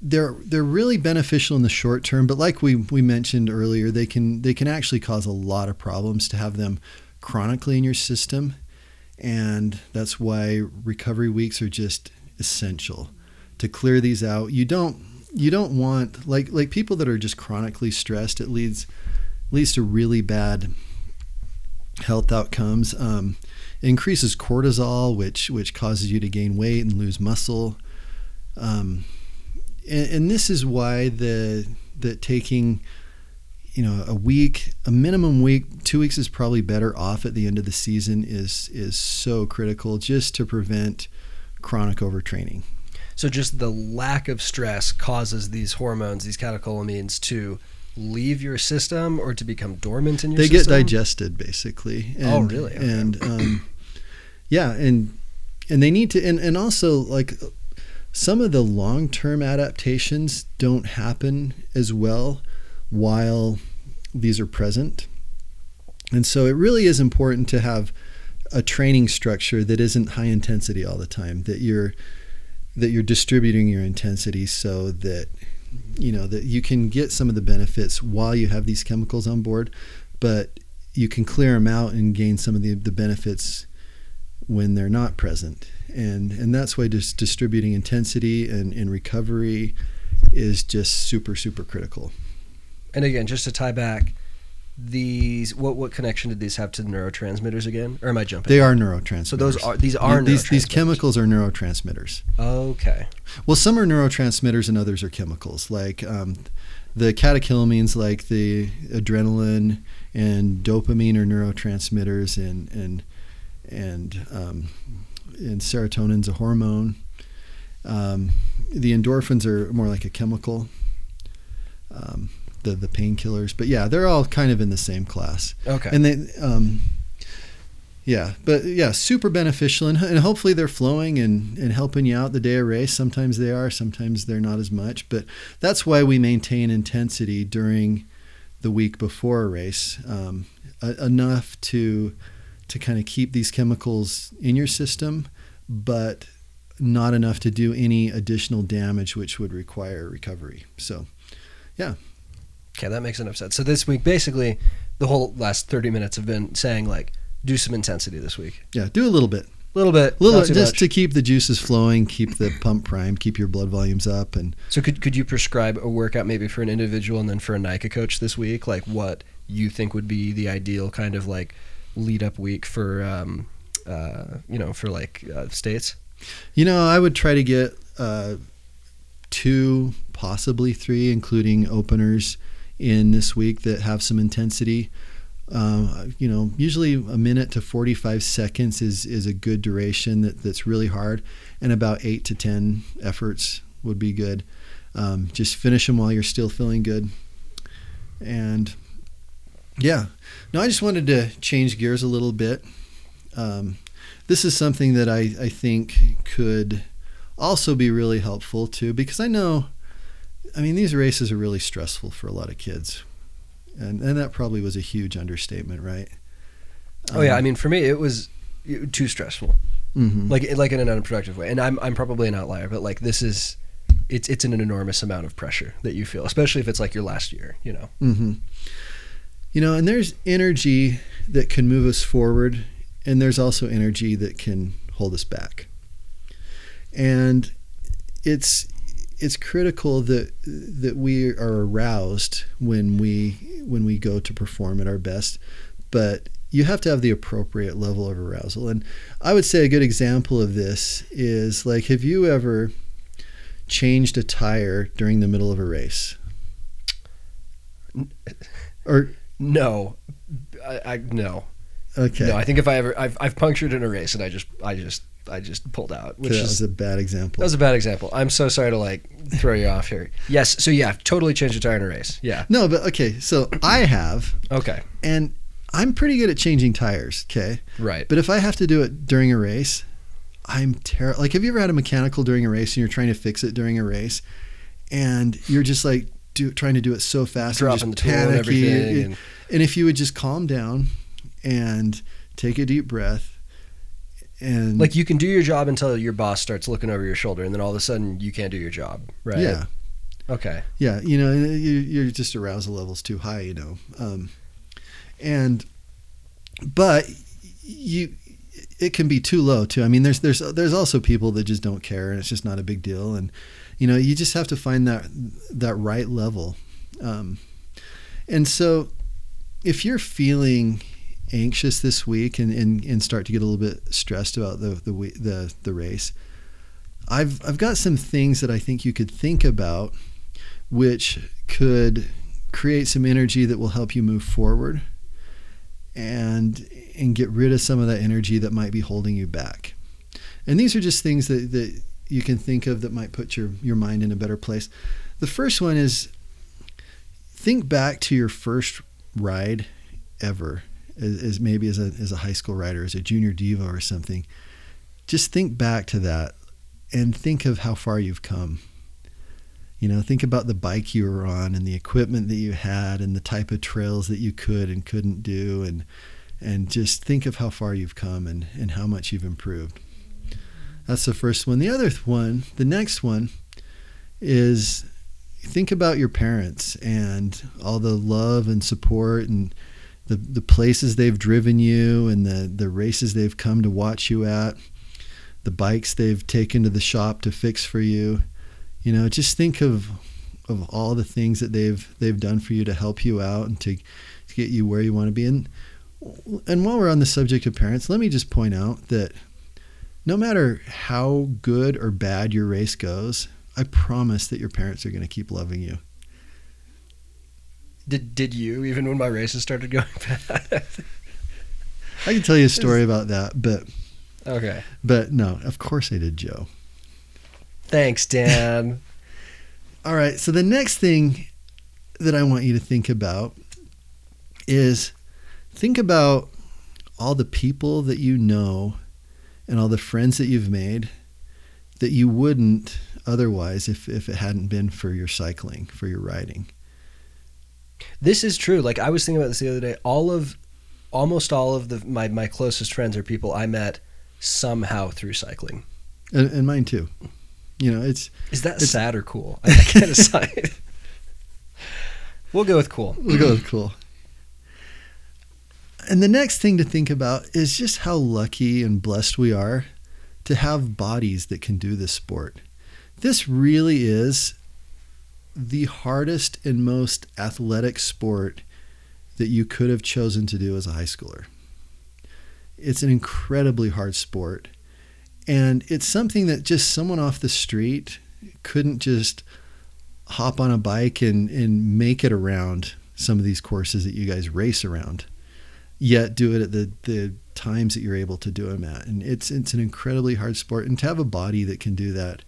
they're they're really beneficial in the short term. But like we we mentioned earlier, they can they can actually cause a lot of problems to have them chronically in your system, and that's why recovery weeks are just essential to clear these out. You don't you don't want like like people that are just chronically stressed. It leads leads to really bad health outcomes. Um, increases cortisol, which which causes you to gain weight and lose muscle. Um, and, and this is why the that taking you know a week a minimum week two weeks is probably better off at the end of the season is is so critical just to prevent chronic overtraining so just the lack of stress causes these hormones these catecholamines to leave your system or to become dormant in your system? they system? get digested basically oh really okay. and um, [clears throat] yeah and and they need to and, and also like some of the long-term adaptations don't happen as well while these are present. And so it really is important to have a training structure that isn't high intensity all the time, that you're that you're distributing your intensity so that you know that you can get some of the benefits while you have these chemicals on board, but you can clear them out and gain some of the, the benefits when they're not present. And and that's why just distributing intensity and, and recovery is just super, super critical. And again, just to tie back, these what what connection did these have to the neurotransmitters again? Or am I jumping? They are neurotransmitters. So those are these are these these chemicals are neurotransmitters. Okay. Well, some are neurotransmitters and others are chemicals. Like um, the catecholamines, like the adrenaline and dopamine, are neurotransmitters, and and and um, and serotonin's a hormone. Um, the endorphins are more like a chemical. Um, the the painkillers, but yeah, they're all kind of in the same class. Okay. And they, um, yeah, but yeah, super beneficial, and, and hopefully they're flowing and and helping you out the day of race. Sometimes they are, sometimes they're not as much, but that's why we maintain intensity during the week before a race, um, enough to to kind of keep these chemicals in your system, but not enough to do any additional damage, which would require recovery. So, yeah. Okay, that makes enough sense. So this week, basically, the whole last thirty minutes have been saying like, do some intensity this week. Yeah, do a little bit. A little bit, little bit, just much. to keep the juices flowing, keep the pump primed, keep your blood volumes up, and so could could you prescribe a workout maybe for an individual and then for a NICA coach this week, like what you think would be the ideal kind of like lead up week for um, uh, you know for like uh, states? You know, I would try to get uh, two, possibly three, including openers in this week that have some intensity. Uh, you know, usually a minute to 45 seconds is, is a good duration that, that's really hard, and about eight to 10 efforts would be good. Um, just finish them while you're still feeling good. And yeah, no, I just wanted to change gears a little bit. Um, this is something that I, I think could also be really helpful too, because I know, I mean, these races are really stressful for a lot of kids. And, and that probably was a huge understatement, right? Um, oh yeah, I um, mean, for me, it was too stressful, mm-hmm. like like in an unproductive way. And I'm I'm probably an outlier, but like this is, it's it's an enormous amount of pressure that you feel, especially if it's like your last year, you know. Mm-hmm. You know, and there's energy that can move us forward, and there's also energy that can hold us back. And it's it's critical that that we are aroused when we when we go to perform at our best, but you have to have the appropriate level of arousal. And I would say a good example of this is like have you ever changed a tire during the middle of a race? Or no, I, I no. Okay. No, I think if I ever I've, I've punctured in a race and I just I just I just pulled out, which that was a bad example. That was a bad example. I'm so sorry to like throw you off here. Yes, so yeah, totally changed a tire in a race. Yeah. No, but okay, so I have. Okay. And I'm pretty good at changing tires. Okay. Right. But if I have to do it during a race, I'm terrible. Like, have you ever had a mechanical during a race and you're trying to fix it during a race, and you're just like do, trying to do it so fast, dropping the tool and everything. and, and if you would just calm down and take a deep breath and Like you can do your job until your boss starts looking over your shoulder, and then all of a sudden you can't do your job, right? yeah, Okay. yeah, you know, you, you're just arousal levels too high, you know, um, and but you it can be too low too. I mean, there's there's there's also people that just don't care, and it's just not a big deal, and you know, you just have to find that that right level, um, and so if you're feeling anxious this week and, and, and start to get a little bit stressed about the the the the race, I've I've got some things that I think you could think about, which could create some energy that will help you move forward, and and get rid of some of that energy that might be holding you back. And these are just things that that you can think of that might put your your mind in a better place. The first one is think back to your first ride ever as, as maybe as a, as a high school writer, as a junior diva or something, just think back to that and think of how far you've come. You know, think about the bike you were on and the equipment that you had and the type of trails that you could and couldn't do and and just think of how far you've come and, and how much you've improved. That's the first one. The other th- one, the next one is think about your parents and all the love and support and the, the places they've driven you and the, the races they've come to watch you at, the bikes they've taken to the shop to fix for you. You know, just think of of all the things that they've they've done for you to help you out and to, to get you where you want to be. And and while we're on the subject of parents, let me just point out that no matter how good or bad your race goes, I promise that your parents are going to keep loving you. Did did you even when my races started going [laughs] bad? I can tell you a story about that, but okay. but no, of course I did, Joe. Thanks, Dan. [laughs] All right, so the next thing that I want you to think about is think about all the people that you know and all the friends that you've made that you wouldn't otherwise if, if it hadn't been for your cycling, for your riding. This is true. Like I was thinking about this the other day. All of, almost all of the my my closest friends are people I met somehow through cycling. And, and mine too. You know, it's Is that It's- sad or cool? I can't decide. [laughs] we'll go with cool. We'll go with cool. And the next thing to think about is just how lucky and blessed we are to have bodies that can do this sport. This really is the hardest and most athletic sport that you could have chosen to do as a high schooler. It's an incredibly hard sport. And it's something that just someone off the street couldn't just hop on a bike and, and make it around some of these courses that you guys race around, yet do it at the, the times that you're able to do them at. And it's it's an incredibly hard sport. And to have a body that can do that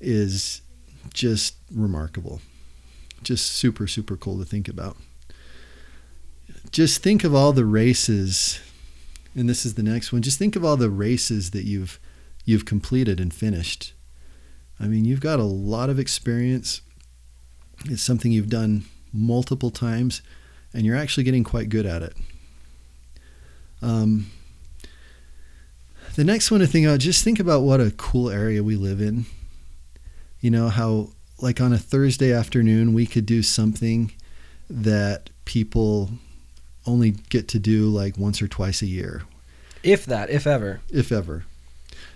is just remarkable. Just super, super cool to think about. Just think of all the races, and this is the next one. Just think of all the races that you've you've completed and finished. I mean, you've got a lot of experience. It's something you've done multiple times, and you're actually getting quite good at it. Um, the next one to think about, just think about what a cool area we live in. You know, how, like, on a Thursday afternoon, we could do something that people only get to do like once or twice a year, If that, if ever. if ever.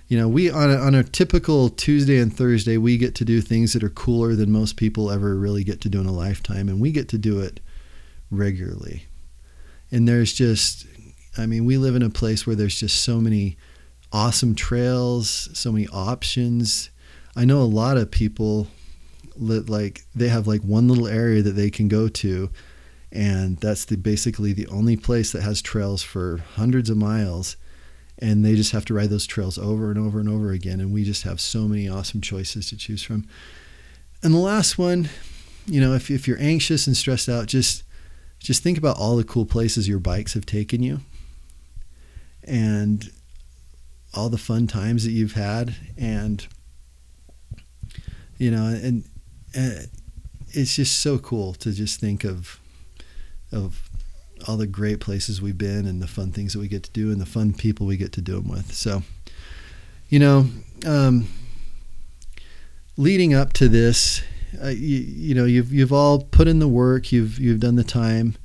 You know, we on a, on a typical Tuesday and Thursday, we get to do things that are cooler than most people ever really get to do in a lifetime, and we get to do it regularly. And there's just, I mean, we live in a place where there's just so many awesome trails, so many options. I know a lot of people that like they have like one little area that they can go to and that's the basically the only place that has trails for hundreds of miles and they just have to ride those trails over and over and over again and we just have so many awesome choices to choose from. And the last one you know if, if you're anxious and stressed out just just think about all the cool places your bikes have taken you and all the fun times that you've had and you know and, and it's just so cool to just think of of all the great places we've been and the fun things that we get to do and the fun people we get to do them with. So You know, um, leading up to this, uh, you, you know, you've you've all put in the work. You've you've done the time.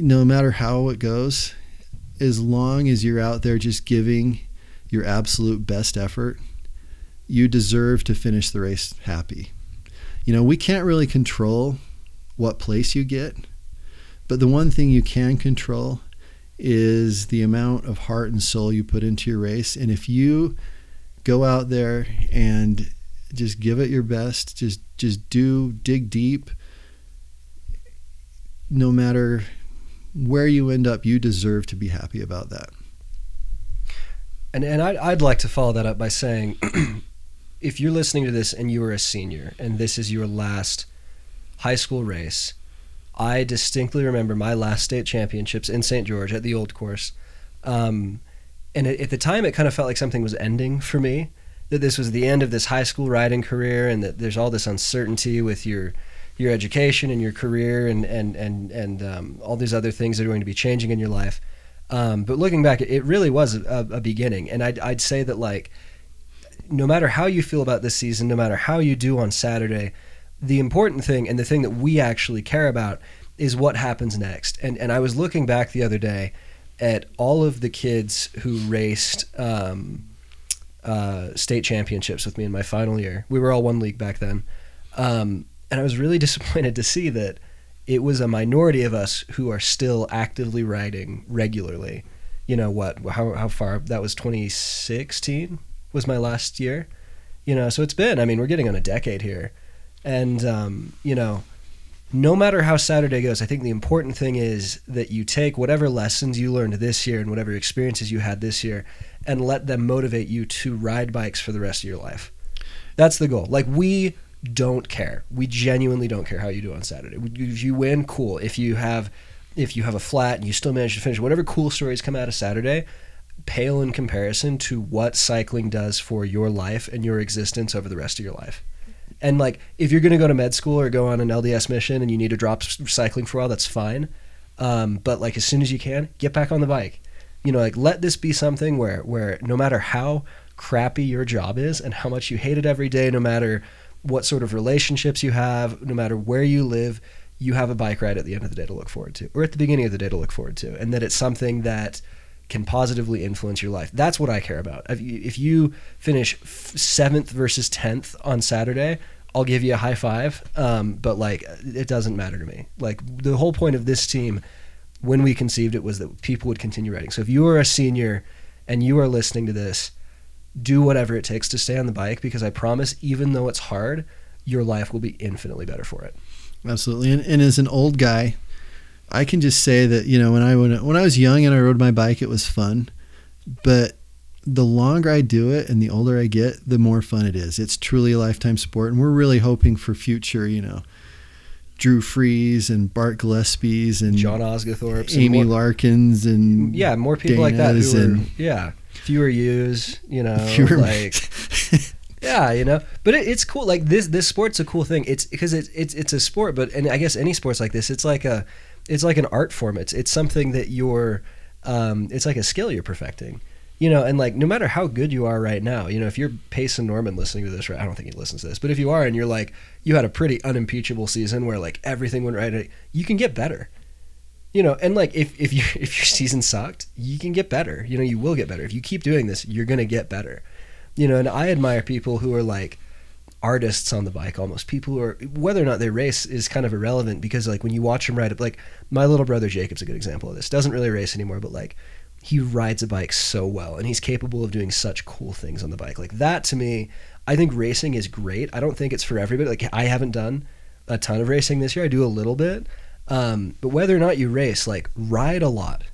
No matter how it goes, as long as you're out there just giving your absolute best effort, you deserve to finish the race happy. You know, we can't really control what place you get, but the one thing you can control is the amount of heart and soul you put into your race. And if you go out there and just give it your best, just just do dig deep, no matter where you end up, you deserve to be happy about that. And and I'd, I'd like to follow that up by saying, [clears throat] if you're listening to this and you are a senior and this is your last high school race, I distinctly remember my last state championships in St. George at the old course. Um, and at the time, it kind of felt like something was ending for me. That this was the end of this high school riding career, and that there's all this uncertainty with your your education and your career, and and and and um, all these other things that are going to be changing in your life. Um, but looking back, it really was a, a beginning, and I'd, I'd say that like, no matter how you feel about this season, no matter how you do on Saturday, the important thing and the thing that we actually care about is what happens next. And and I was looking back the other day at all of the kids who raced um, uh, state championships with me in my final year. We were all one league back then, um, and I was really [laughs] disappointed to see that it was a minority of us who are still actively riding regularly. You know what? How how far? That was 2016 was my last year. You know, so it's been. I mean, we're getting on a decade here, and um, you know, no matter how Saturday goes, I think the important thing is that you take whatever lessons you learned this year and whatever experiences you had this year, and let them motivate you to ride bikes for the rest of your life. That's the goal. Like we don't care. We genuinely don't care how you do on Saturday. If you win, cool. If you have if you have a flat and you still manage to finish whatever cool stories come out of Saturday, pale in comparison to what cycling does for your life and your existence over the rest of your life. And like if you're going to go to med school or go on an LDS mission and you need to drop cycling for a while, that's fine. Um, but like as soon as you can, get back on the bike. You know, like let this be something where where no matter how crappy your job is and how much you hate it every day, no matter what sort of relationships you have, no matter where you live, you have a bike ride at the end of the day to look forward to, or at the beginning of the day to look forward to, and that it's something that can positively influence your life. That's what I care about. If you, finish seventh versus tenth on Saturday, I'll give you a high five. Um, but like, it doesn't matter to me. Like the whole point of this team, when we conceived it, was that people would continue riding. So if you are a senior and you are listening to this, do whatever it takes to stay on the bike because I promise, even though it's hard, your life will be infinitely better for it. Absolutely. And, and as an old guy, I can just say that you know when I when, when I was young and I rode my bike, it was fun, but the longer I do it and the older I get, the more fun it is. It's truly a lifetime sport, and we're really hoping for future, you know, Drew Freeze and Bart Gillespie's and John Osgathorpe, Amy more, Larkins, and yeah, more people like that. Who and, are, yeah, fewer use, you know, fewer like. [laughs] yeah, you know, but it, it's cool. Like this, this sport's a cool thing. It's because it's it's it's a sport, but and I guess any sports like this, it's like a, it's like an art form. It's it's something that you're, um, it's like a skill you're perfecting you know, and like no matter how good you are right now, you know, if you're Payson Norman listening to this, right? I don't think he listens to this, but if you are and you're like, you had a pretty unimpeachable season where like everything went right, you can get better. You know, and like if if [laughs] you if your season sucked, you can get better. You know, you will get better if you keep doing this. You're gonna get better. You know, and I admire people who are like artists on the bike almost people who are whether or not they race is kind of irrelevant because like when you watch them ride it like my little brother jacob's a good example of this doesn't really race anymore but like he rides a bike so well and he's capable of doing such cool things on the bike. Like that to me, I think racing is great. I don't think it's for everybody. Like I haven't done a ton of racing this year. I do a little bit. Um, but whether or not you race, like ride a lot.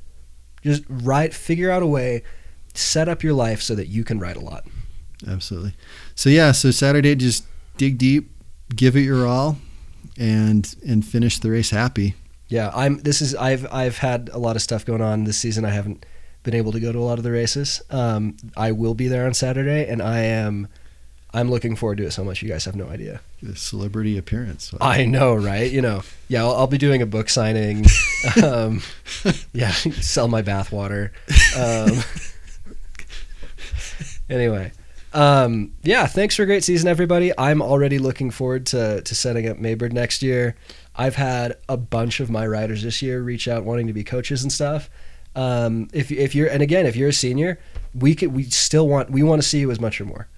Just ride, figure out a way, set up your life so that you can ride a lot. Absolutely. So yeah, so Saturday, just dig deep, give it your all, and and finish the race happy. Yeah, I'm. This is I've I've had a lot of stuff going on this season. I haven't been able to go to a lot of the races. Um, I will be there on Saturday, and I am. I'm looking forward to it so much. You guys have no idea. The celebrity appearance. Wow. I know, right? You know, yeah. I'll, I'll be doing a book signing. [laughs] um, yeah, [laughs] sell my bathwater. Um, [laughs] anyway, um, yeah, thanks for a great season, everybody. I'm already looking forward to to setting up Maybird next year. I've had a bunch of my riders this year reach out wanting to be coaches and stuff. Um, if if you're and again, if you're a senior, we could we still want we want to see you as much or more.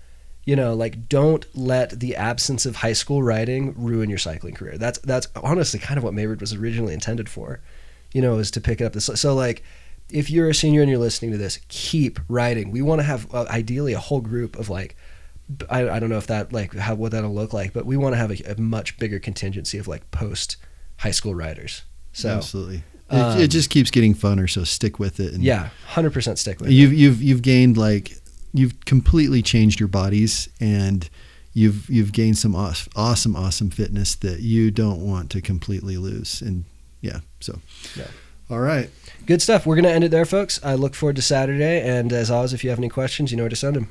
You know, like don't let the absence of high school riding ruin your cycling career. That's that's honestly kind of what Maybird was originally intended for. You know, is to pick it up this. So like, if you're a senior and you're listening to this, keep riding. We want to have uh, ideally a whole group of like. I, I don't know if that like how what that'll look like, but we want to have a, a much bigger contingency of like post high school riders. So Absolutely. It, um, it just keeps getting funner, so stick with it. And yeah, hundred percent stick with it. you've you've you've gained like you've completely changed your bodies and you've you've gained some awes- awesome awesome fitness that you don't want to completely lose and yeah so Yeah. all right Good stuff. We're gonna end it there, folks. I look forward to Saturday, and as always, if you have any questions, you know where to send them.